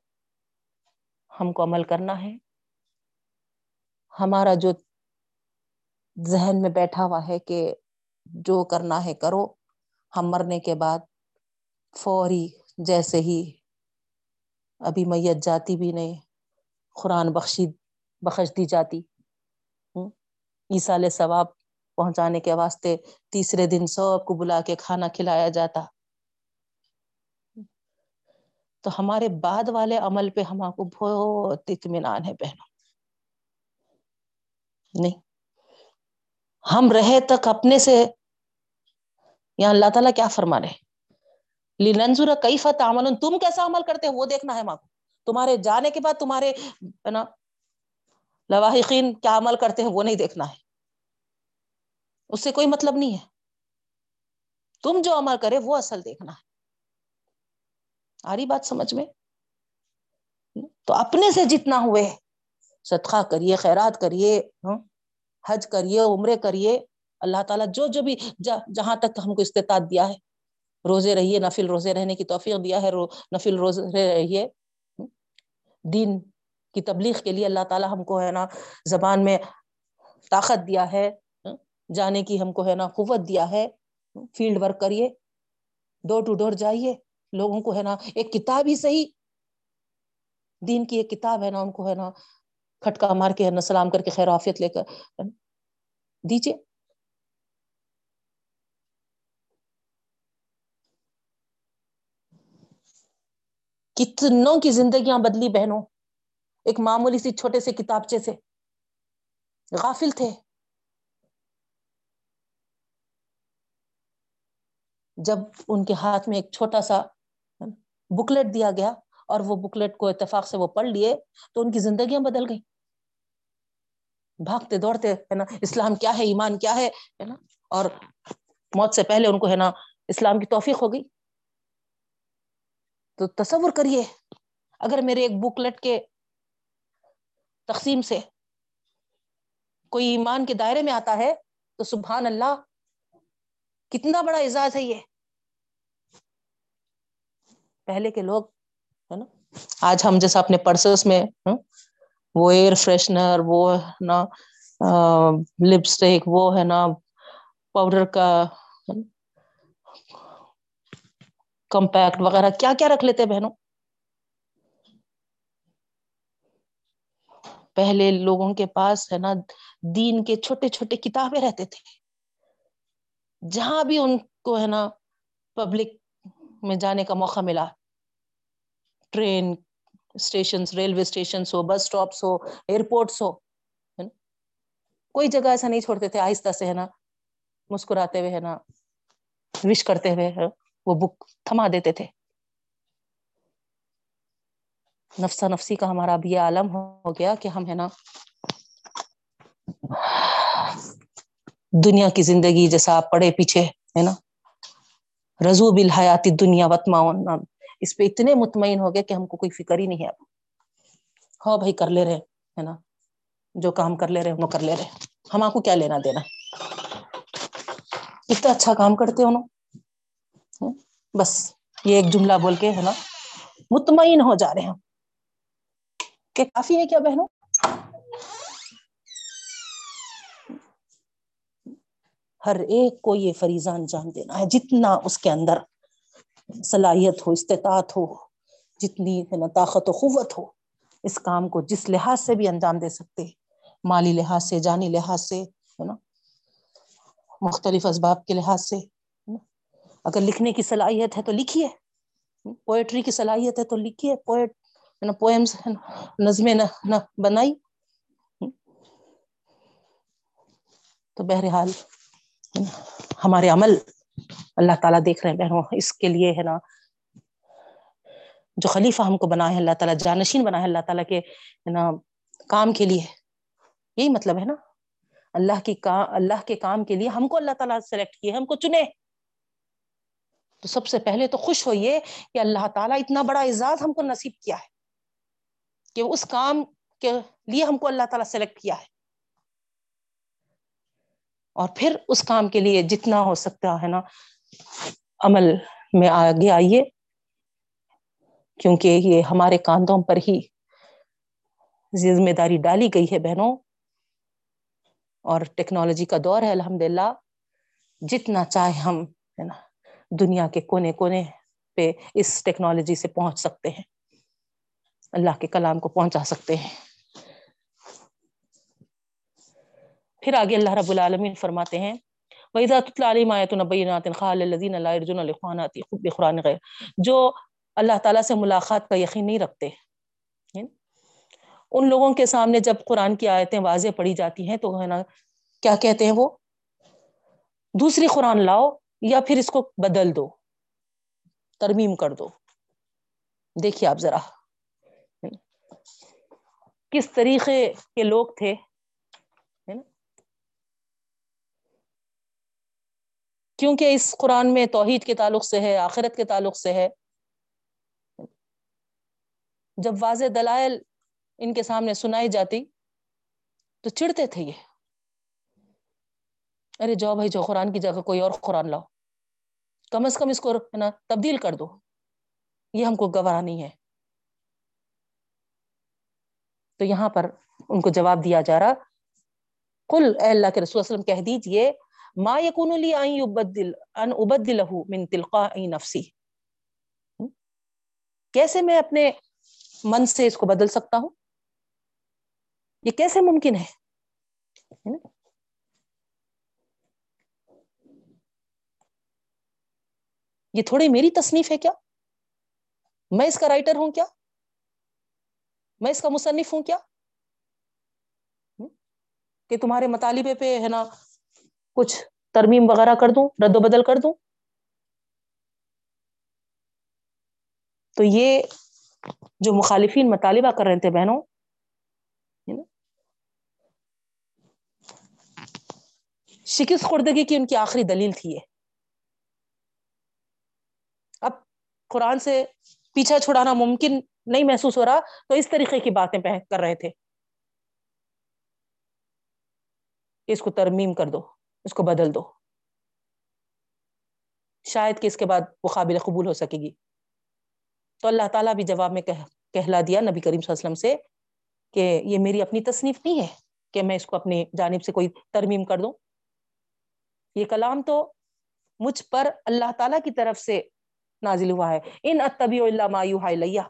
Speaker 1: ہم کو عمل کرنا ہے۔ ہمارا جو ذہن میں بیٹھا ہوا ہے کہ جو کرنا ہے کرو، ہم مرنے کے بعد فوری جیسے ہی ابھی میت جاتی بھی نہیں، قرآن بخشی، بخش دی جاتی۔ عیسال ثواب پہنچانے کے واسطے تیسرے دن سب کو بلا کے کھانا کھلایا جاتا۔ تو ہمارے بعد والے عمل پہ ہم کو بہت اطمینان ہے بہنوں۔ نہیں۔ ہم رہے تک اپنے سے یا اللہ تعالیٰ کیا فرما رہے لنظر کئی فت عمل تم کیسا عمل کرتے وہ دیکھنا ہے ماں کو۔ تمہارے جانے کے بعد تمہارے ہے نا لواحقین کیا عمل کرتے ہیں؟ وہ نہیں دیکھنا ہے۔ اس سے کوئی مطلب نہیں ہے۔ تم جو عمل کرے وہ اصل دیکھنا ہے۔ آ رہی بات سمجھ میں؟ تو اپنے سے جتنا ہوئے، صدقہ کریے، خیرات کریے ہاں، حج کریے، عمرے کریے، اللہ تعالیٰ جو جو بھی جہاں تک ہم کو استطاعت دیا ہے، روزے رہیے، نفل روزے رہنے کی توفیق دیا ہے نفل روزے رہیے ہاں، دین کی تبلیغ کے لیے اللہ تعالیٰ ہم کو ہے نا، زبان میں طاقت دیا ہے ہاں، جانے کی ہم کو ہے نا قوت دیا ہے فیلڈ ورک کریے ڈور ٹو ڈور جائیے لوگوں کو ہے نا، ایک کتاب ہی صحیح، دین کی ایک کتاب ہے نا، ان کو ہے نا کھٹکا مار کے ہے نا، سلام کر کے خیر آفیت لے کر۔ دیجیے کتنوں کی زندگیاں بدلی بہنوں۔ ایک معمولی سی چھوٹے سے کتابچے سے۔ غافل تھے۔ جب ان کے ہاتھ میں ایک چھوٹا سا بکلیٹ دیا گیا اور وہ بکلیٹ کو اتفاق سے وہ پڑھ لیے تو ان کی زندگیاں بدل گئی بھاگتے دوڑتے، ہے نا، اسلام کیا ہے، ایمان کیا ہے نا، اور موت سے پہلے ان کو، ہے نا، اسلام کی توفیق ہو گئی۔ تو تصور کریے، اگر میرے ایک بکلیٹ کے تقسیم سے کوئی ایمان کے دائرے میں آتا ہے تو سبحان اللہ، کتنا بڑا اعزاز ہے یہ۔ پہلے کے لوگ، ہے نا؟ آج ہم جیسا اپنے پرسز میں ہاں، وہ ایئر فریشنر وہ نا لپسٹک وہ ہے نا پاؤڈر کا کمپیکٹ وغیرہ، کیا کیا رکھ لیتے بہنوں؟ پہلے لوگوں کے پاس، ہے نا، دین کے چھوٹے چھوٹے کتابیں رہتے تھے۔ جہاں بھی ان کو، ہے نا پبلک میں جانے کا موقع ملا ٹرین اسٹیشن ریلوے اسٹیشن ہو بس اسٹاپس ہو ایئرپورٹس ہو کوئی جگہ ایسا نہیں چھوڑتے تھے، آہستہ سے، ہے نا؟ مسکراتے ہوئے، ہے نا؟ وش کرتے ہوئے وہ بک تھما دیتے تھے۔ نفسا نفسی کا ہمارا اب یہ عالم ہو گیا کہ ہم، ہے نا؟ دنیا کی زندگی جیسا آپ پڑھے پیچھے، ہے نا؟ رضو بل حیاتی دنیا وتما اس پہ اتنے مطمئن ہو گئے کہ ہم کو کوئی فکر ہی نہیں ہے اب۔ ہاں بھائی، کر لے رہے ہے نا؟ جو کام کر لے رہے وہ کر لے رہے ہم آ کو کیا لینا دینا؟ اتنا اچھا کام کرتے انوں بس، یہ ایک جملہ بول کے، ہے نا؟ مطمئن ہو جا رہے ہیں کہ کافی ہے کیا بہنوں؟ ہر ایک کو یہ فریضان جان دینا ہے، جتنا اس کے اندر۔ صلاحیت ہو، استطاعت ہو، جتنی ہے نا، طاقت و قوت ہو، اس کام کو جس لحاظ سے بھی انجام دے سکتے، مالی لحاظ سے، جانی لحاظ سے، ہے نا، مختلف اسباب کے لحاظ سے اگر لکھنے کی صلاحیت ہے تو لکھیے پوئٹری کی صلاحیت ہے تو لکھیے پوئٹ پومس نظمیں نہ نہ بنائی تو بہرحال ہمارے عمل اللہ تعالی دیکھ رہے ہیں بہنوں، اس کے لیے ہے نا، جو خلیفہ ہم کو بنا ہے، اللہ تعالی جانشین بنا ہے، اللہ تعالی کے ہے نا کام کے لیے۔ یہی مطلب ہے نا۔ اللہ کی کا، اللہ کے کام کے لیے ہم کو اللہ تعالی سلیکٹ کیے، ہم کو چنے۔ تو سب سے پہلے تو خوش ہوئیے کہ اللہ تعالی اتنا بڑا اعزاز ہم کو نصیب کیا ہے، کہ اس کام کے لیے ہم کو اللہ تعالی سلیکٹ کیا ہے۔ اور پھر اس کام کے لیے جتنا ہو سکتا ہے نا، عمل میں آگے آئیے، کیونکہ یہ ہمارے کاندھوں پر ہی ذمہ داری ڈالی گئی ہے بہنوں۔ اور ٹیکنالوجی کا دور ہے الحمد للہ جتنا چاہے ہم، ہے نا، دنیا کے کونے کونے پہ اس ٹیکنالوجی سے پہنچ سکتے ہیں۔ اللہ کے کلام کو پہنچا سکتے ہیں۔ پھر آگے اللہ رب العالمین فرماتے ہیں جو اللہ تعالی سے ملاقات کا یقین نہیں رکھتے یعنی ان لوگوں کے سامنے جب قرآن کی آیتیں واضح پڑھی جاتی ہیں تو ہے نا، کیا کہتے ہیں وہ؟ دوسری قرآن لاؤ یا پھر اس کو بدل دو، ترمیم کر دو۔ دیکھیے آپ ذرا یعنی کس طریقے کے لوگ تھے کیونکہ اس قرآن میں توحید کے تعلق سے ہے، آخرت کے تعلق سے ہے۔ جب واضح دلائل ان کے سامنے سنائی جاتی تو چڑھتے تھے یہ۔ ارے جاؤ بھائی جو قرآن کی جگہ کوئی اور قرآن لاؤ۔ کم از کم اس کو، ہے نا، تبدیل کر دو۔ یہ ہم کو گوارا نہیں ہے۔ تو یہاں پر ان کو جواب دیا جا رہا۔ کل اے اللہ کے رسول وسلم، کہہ دیجیے ما یکون لی ان ابدل ان ابدلہ من تلقاء نفسی کیسے میں اپنے من سے اس کو بدل سکتا ہوں؟ یہ کیسے ممکن ہے؟ یہ تھوڑی میری تصنیف ہے کیا؟ میں اس کا رائٹر ہوں کیا؟ میں اس کا مصنف ہوں کیا؟ کہ تمہارے مطالبے پہ ہے نا کچھ ترمیم وغیرہ کر دوں، رد و بدل کر دوں۔ تو یہ جو مخالفین مطالبہ کر رہے تھے بہنوں شکست خوردگی کی ان کی آخری دلیل تھی یہ۔ اب قرآن سے پیچھا چھڑانا ممکن نہیں محسوس ہو رہا، تو اس طریقے کی باتیں کر رہے تھے۔ اس کو ترمیم کر دو۔ اس کو بدل دو۔ شاید کہ اس کے بعد وہ قابل قبول ہو سکے گی۔ تو اللہ تعالیٰ بھی جواب میں کہلا دیا نبی کریم صلی اللہ علیہ وسلم سے کہ یہ میری اپنی تصنیف نہیں ہے کہ میں اس کو اپنی جانب سے کوئی ترمیم کر دوں۔ یہ کلام تو مجھ پر اللہ تعالیٰ کی طرف سے نازل ہوا ہے۔ ان اتبی اللہ مایو لیا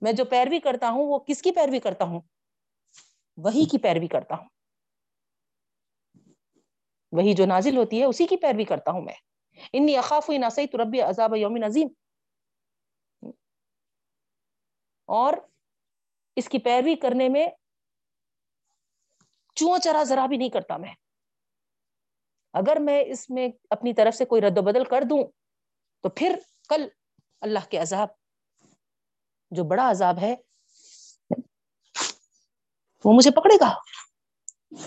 Speaker 1: میں جو پیروی کرتا ہوں وہ کس کی پیروی کرتا ہوں؟ وہی کی پیروی کرتا ہوں۔ وہی جو نازل ہوتی ہے، اسی کی پیروی کرتا ہوں میں۔ انی اخاف ناسی ربی عذاب یوم نظیم اور اس کی پیروی کرنے میں چو چرا ذرا بھی نہیں کرتا میں۔ اگر میں اس میں اپنی طرف سے کوئی رد و بدل کر دوں، تو پھر کل اللہ کے عذاب، جو بڑا عذاب ہے، وہ مجھے پکڑے گا۔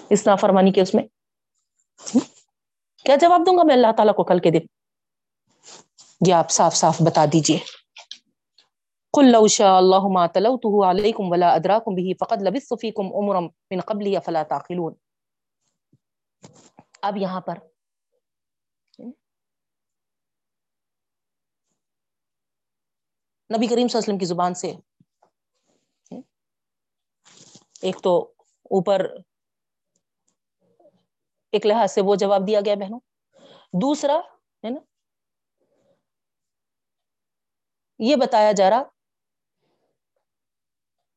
Speaker 1: اس نافرمانی کے اس میں کیا جواب دوں گا میں اللہ تعالیٰ کو کل کے دن؟ یہ آپ صاف صاف بتا دیجیے۔ قل لو شاء الله ما تلوته عليكم ولا ادراكم به فقد لبثت فيكم عمرا من قبل فلا تعقلون۔ اب یہاں پر۔ نبی کریم صلی اللہ علیہ وسلم کی زبان سے۔ ایک تو اوپر ایک لحاظ سے وہ جواب دیا گیا بہنوں۔ دوسرا، ہے نا؟ یہ بتایا جا رہا،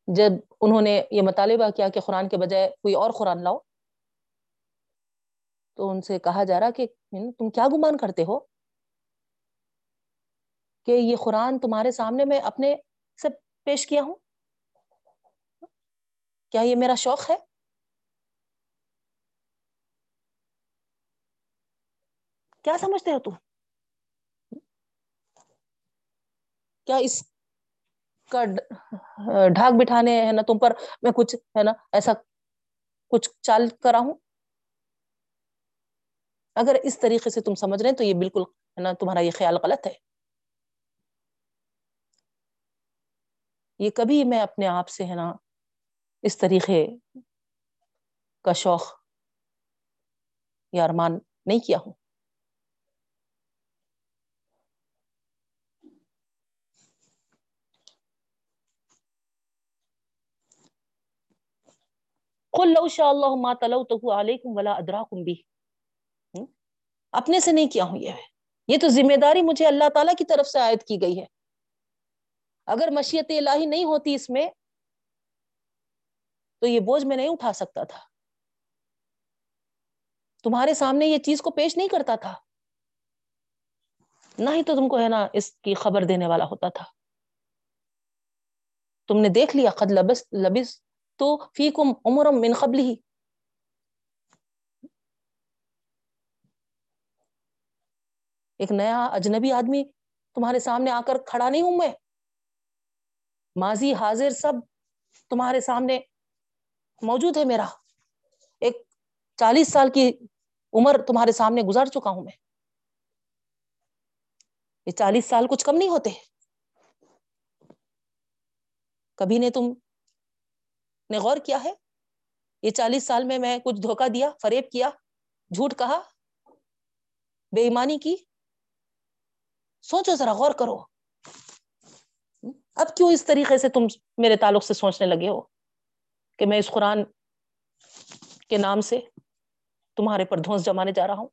Speaker 1: جب انہوں نے یہ مطالبہ کیا کہ قرآن کے بجائے کوئی اور قرآن لاؤ، تو ان سے کہا جا رہا کہ تم کیا گمان کرتے ہو؟ کہ یہ قرآن تمہارے سامنے میں اپنے سے پیش کیا ہوں؟ کیا یہ میرا شوق ہے؟ کیا سمجھتے ہو تم؟ کیا اس کا ڈھاک بٹھانے ہے نا تم پر میں کچھ ہے نا ایسا کچھ چال کرا ہوں؟ اگر اس طریقے سے تم سمجھ رہے ہیں تو یہ بالکل ہے نا تمہارا یہ خیال غلط ہے۔ یہ کبھی میں اپنے آپ سے ہے نا اس طریقے کا شوق یا ارمان نہیں کیا ہوں۔ قل لو شاء اللہ ما تلوته علیکم ولا ادراکم بھی اپنے سے نہیں کیا ہوں یہ؟ یہ تو ذمہ داری مجھے اللہ تعالیٰ کی طرف سے عائد کی گئی ہے۔ اگر مشیت الہی نہیں ہوتی اس میں، تو یہ بوجھ میں نہیں اٹھا سکتا تھا۔ تمہارے سامنے یہ چیز کو پیش نہیں کرتا تھا۔ نہ ہی تو تم کو ہے نا اس کی خبر دینے والا ہوتا تھا۔ تم نے دیکھ لیا، قد لبس لبس تو فیکم عمرم من قبل ہی ایک نیا اجنبی آدمی تمہارے سامنے آ کر کھڑا نہیں ہوں میں۔ ماضی حاضر سب تمہارے سامنے موجود ہے میرا۔ ایک چالیس سال کی عمر تمہارے سامنے گزار چکا ہوں میں۔ یہ چالیس سال کچھ کم نہیں ہوتے۔ کبھی نے تم نے غور کیا ہے؟ یہ چالیس سال میں میں کچھ دھوکا دیا، فریب کیا، جھوٹ کہا، بے ایمانی کی؟ سوچو ذرا، غور کرو۔ اب کیوں اس طریقے سے تم میرے تعلق سے سوچنے لگے ہو کہ میں اس قرآن کے نام سے تمہارے پر دھونس جمانے جا رہا ہوں؟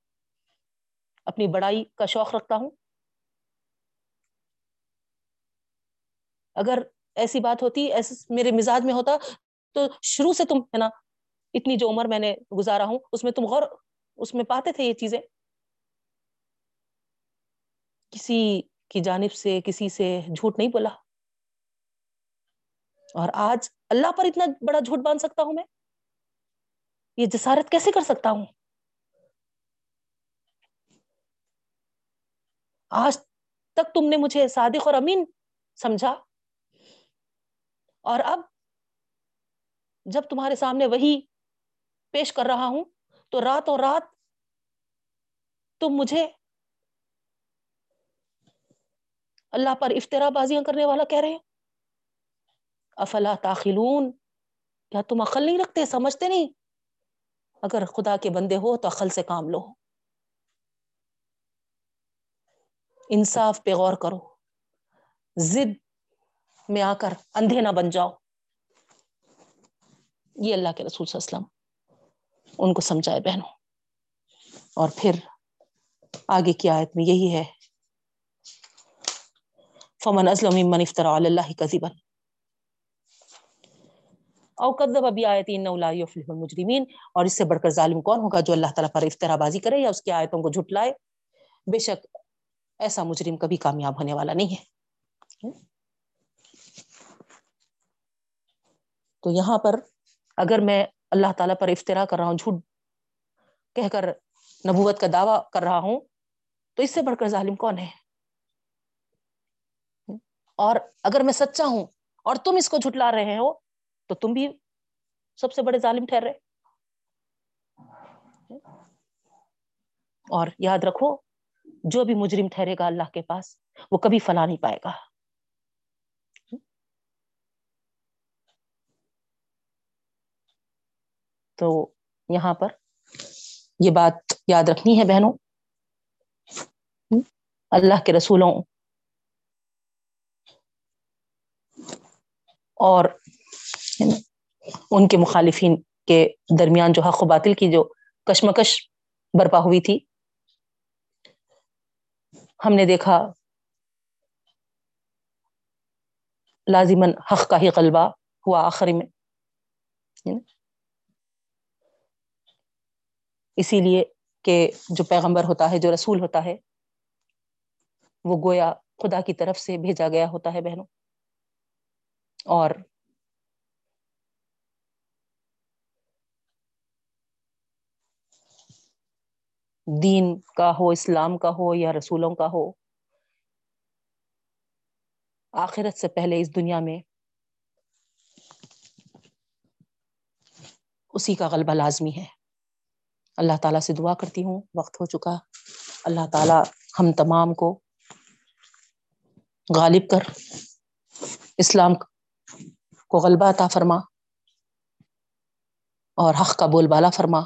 Speaker 1: اپنی بڑائی کا شوق رکھتا ہوں؟ اگر ایسی بات ہوتی، ایسے میرے مزاج میں ہوتا تو شروع سے تم ہے نا اتنی جو عمر میں نے گزارا ہوں، اس میں تم غور، اس میں پاتے تھے یہ چیزیں؟ کسی کی جانب سے، کسی سے جھوٹ نہیں بولا۔ اور آج اللہ پر اتنا بڑا جھوٹ باندھ سکتا ہوں میں؟ یہ جسارت کیسے کر سکتا ہوں؟ آج تک تم نے مجھے صادق اور امین سمجھا۔ اور اب جب تمہارے سامنے وہی پیش کر رہا ہوں، تو رات اور رات تم مجھے اللہ پر افطرا بازیاں کرنے والا کہہ رہے افلا تاخلون؟ کیا تم عقل نہیں رکھتے، سمجھتے نہیں؟ اگر خدا کے بندے ہو تو عقل سے کام لو۔ انصاف پہ غور کرو۔ زد میں آ کر اندھے نہ بن جاؤ۔ یہ اللہ کے رسول صلی اللہ علیہ وسلم ان کو سمجھائے بہنوں۔ اور پھر آگے کی آیت میں یہی ہے، فمن اسلم من افطرا اللہ کذبا او کذب ابی آیتین لا یفلح المجرمین اور اس سے بڑھ کر ظالم کون ہوگا جو اللہ تعالیٰ پر افطرا بازی کرے یا اس کی آیتوں کو جھٹلائے؟ بے شک ایسا مجرم کبھی کامیاب ہونے والا نہیں ہے۔ تو یہاں پر اگر میں اللہ تعالیٰ پر افطرا کر رہا ہوں، جھوٹ کہہ کر نبوت کا دعویٰ کر رہا ہوں، تو اس سے بڑھ کر ظالم کون ہے؟ اور اگر میں سچا ہوں اور تم اس کو جھٹلا رہے ہو، تو تم بھی سب سے بڑے ظالم ٹھہر رہے۔ اور یاد رکھو، جو بھی مجرم ٹھہرے گا اللہ کے پاس، وہ کبھی فلا نہیں پائے گا۔ تو یہاں پر یہ بات یاد رکھنی ہے بہنوں۔ اللہ کے رسولوں۔ اور ان کے مخالفین کے درمیان جو حق و باطل کی جو کشمکش برپا ہوئی تھی۔ ہم نے دیکھا لازمن حق کا ہی غلبہ ہوا آخر میں۔ اسی لیے کہ جو پیغمبر ہوتا ہے، جو رسول ہوتا ہے، وہ گویا خدا کی طرف سے بھیجا گیا ہوتا ہے بہنوں۔ اور دین کا ہو، اسلام کا ہو یا رسولوں کا ہو، آخرت سے پہلے اس دنیا میں اسی کا غلبہ لازمی ہے۔ اللہ تعالیٰ سے دعا کرتی ہوں، وقت ہو چکا۔ اللہ تعالیٰ ہم تمام کو غالب کر، اسلام کو غلبہ عطا فرما اور حق کا بول بالا فرما۔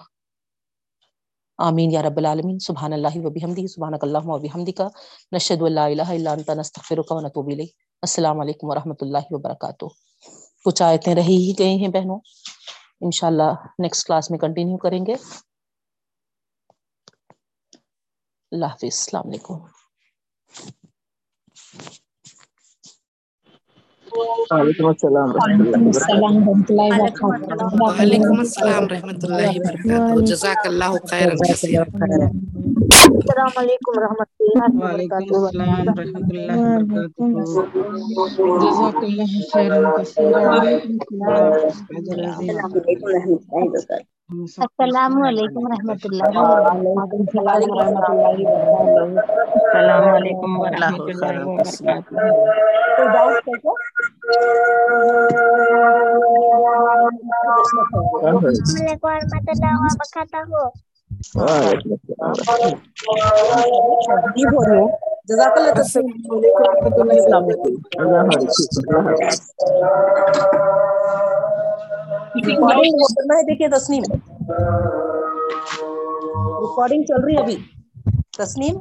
Speaker 1: آمین یا رب العالمین۔ سبحان اللہ و بحمدہ، سبحانک اللہم و بحمدکا نشہد اللہ الہ الا انت، نستغفرک و نتوب الیک السلام علیکم ورحمۃ اللہ وبرکاتہ۔ کچھ آیتیں رہی ہی گئی ہیں بہنوں۔ انشاءاللہ نیکسٹ کلاس میں کنٹینیو کریں گے۔ اللہ حافظ السلام علیکم
Speaker 2: وعلیکم السلام ورحمۃ اللہ
Speaker 3: وعلیکم السلام ورحمۃ اللہ وبرکاتہ
Speaker 4: جزاک اللہ خیرا
Speaker 5: السلام علیکم ورحمۃ اللہ
Speaker 6: وعلیکم السلام ورحمۃ اللہ وبرکاتہ جزاک اللہ
Speaker 3: وعلیکم السلام
Speaker 5: علیکم ورحمۃ اللہ وبرکاتہ السلام علیکم ورحمۃ اللہ
Speaker 3: السلام علیکم ورحمۃ اللہ
Speaker 2: السلام
Speaker 5: علیکم ورحمۃ اللہ وبرکاتہ
Speaker 1: جزاک اللہ
Speaker 6: السلام علیکم
Speaker 1: ریکارڈنگ کرنا ہے دیکھیے تسنیم ریکارڈنگ چل رہی ہے ابھی تسنیم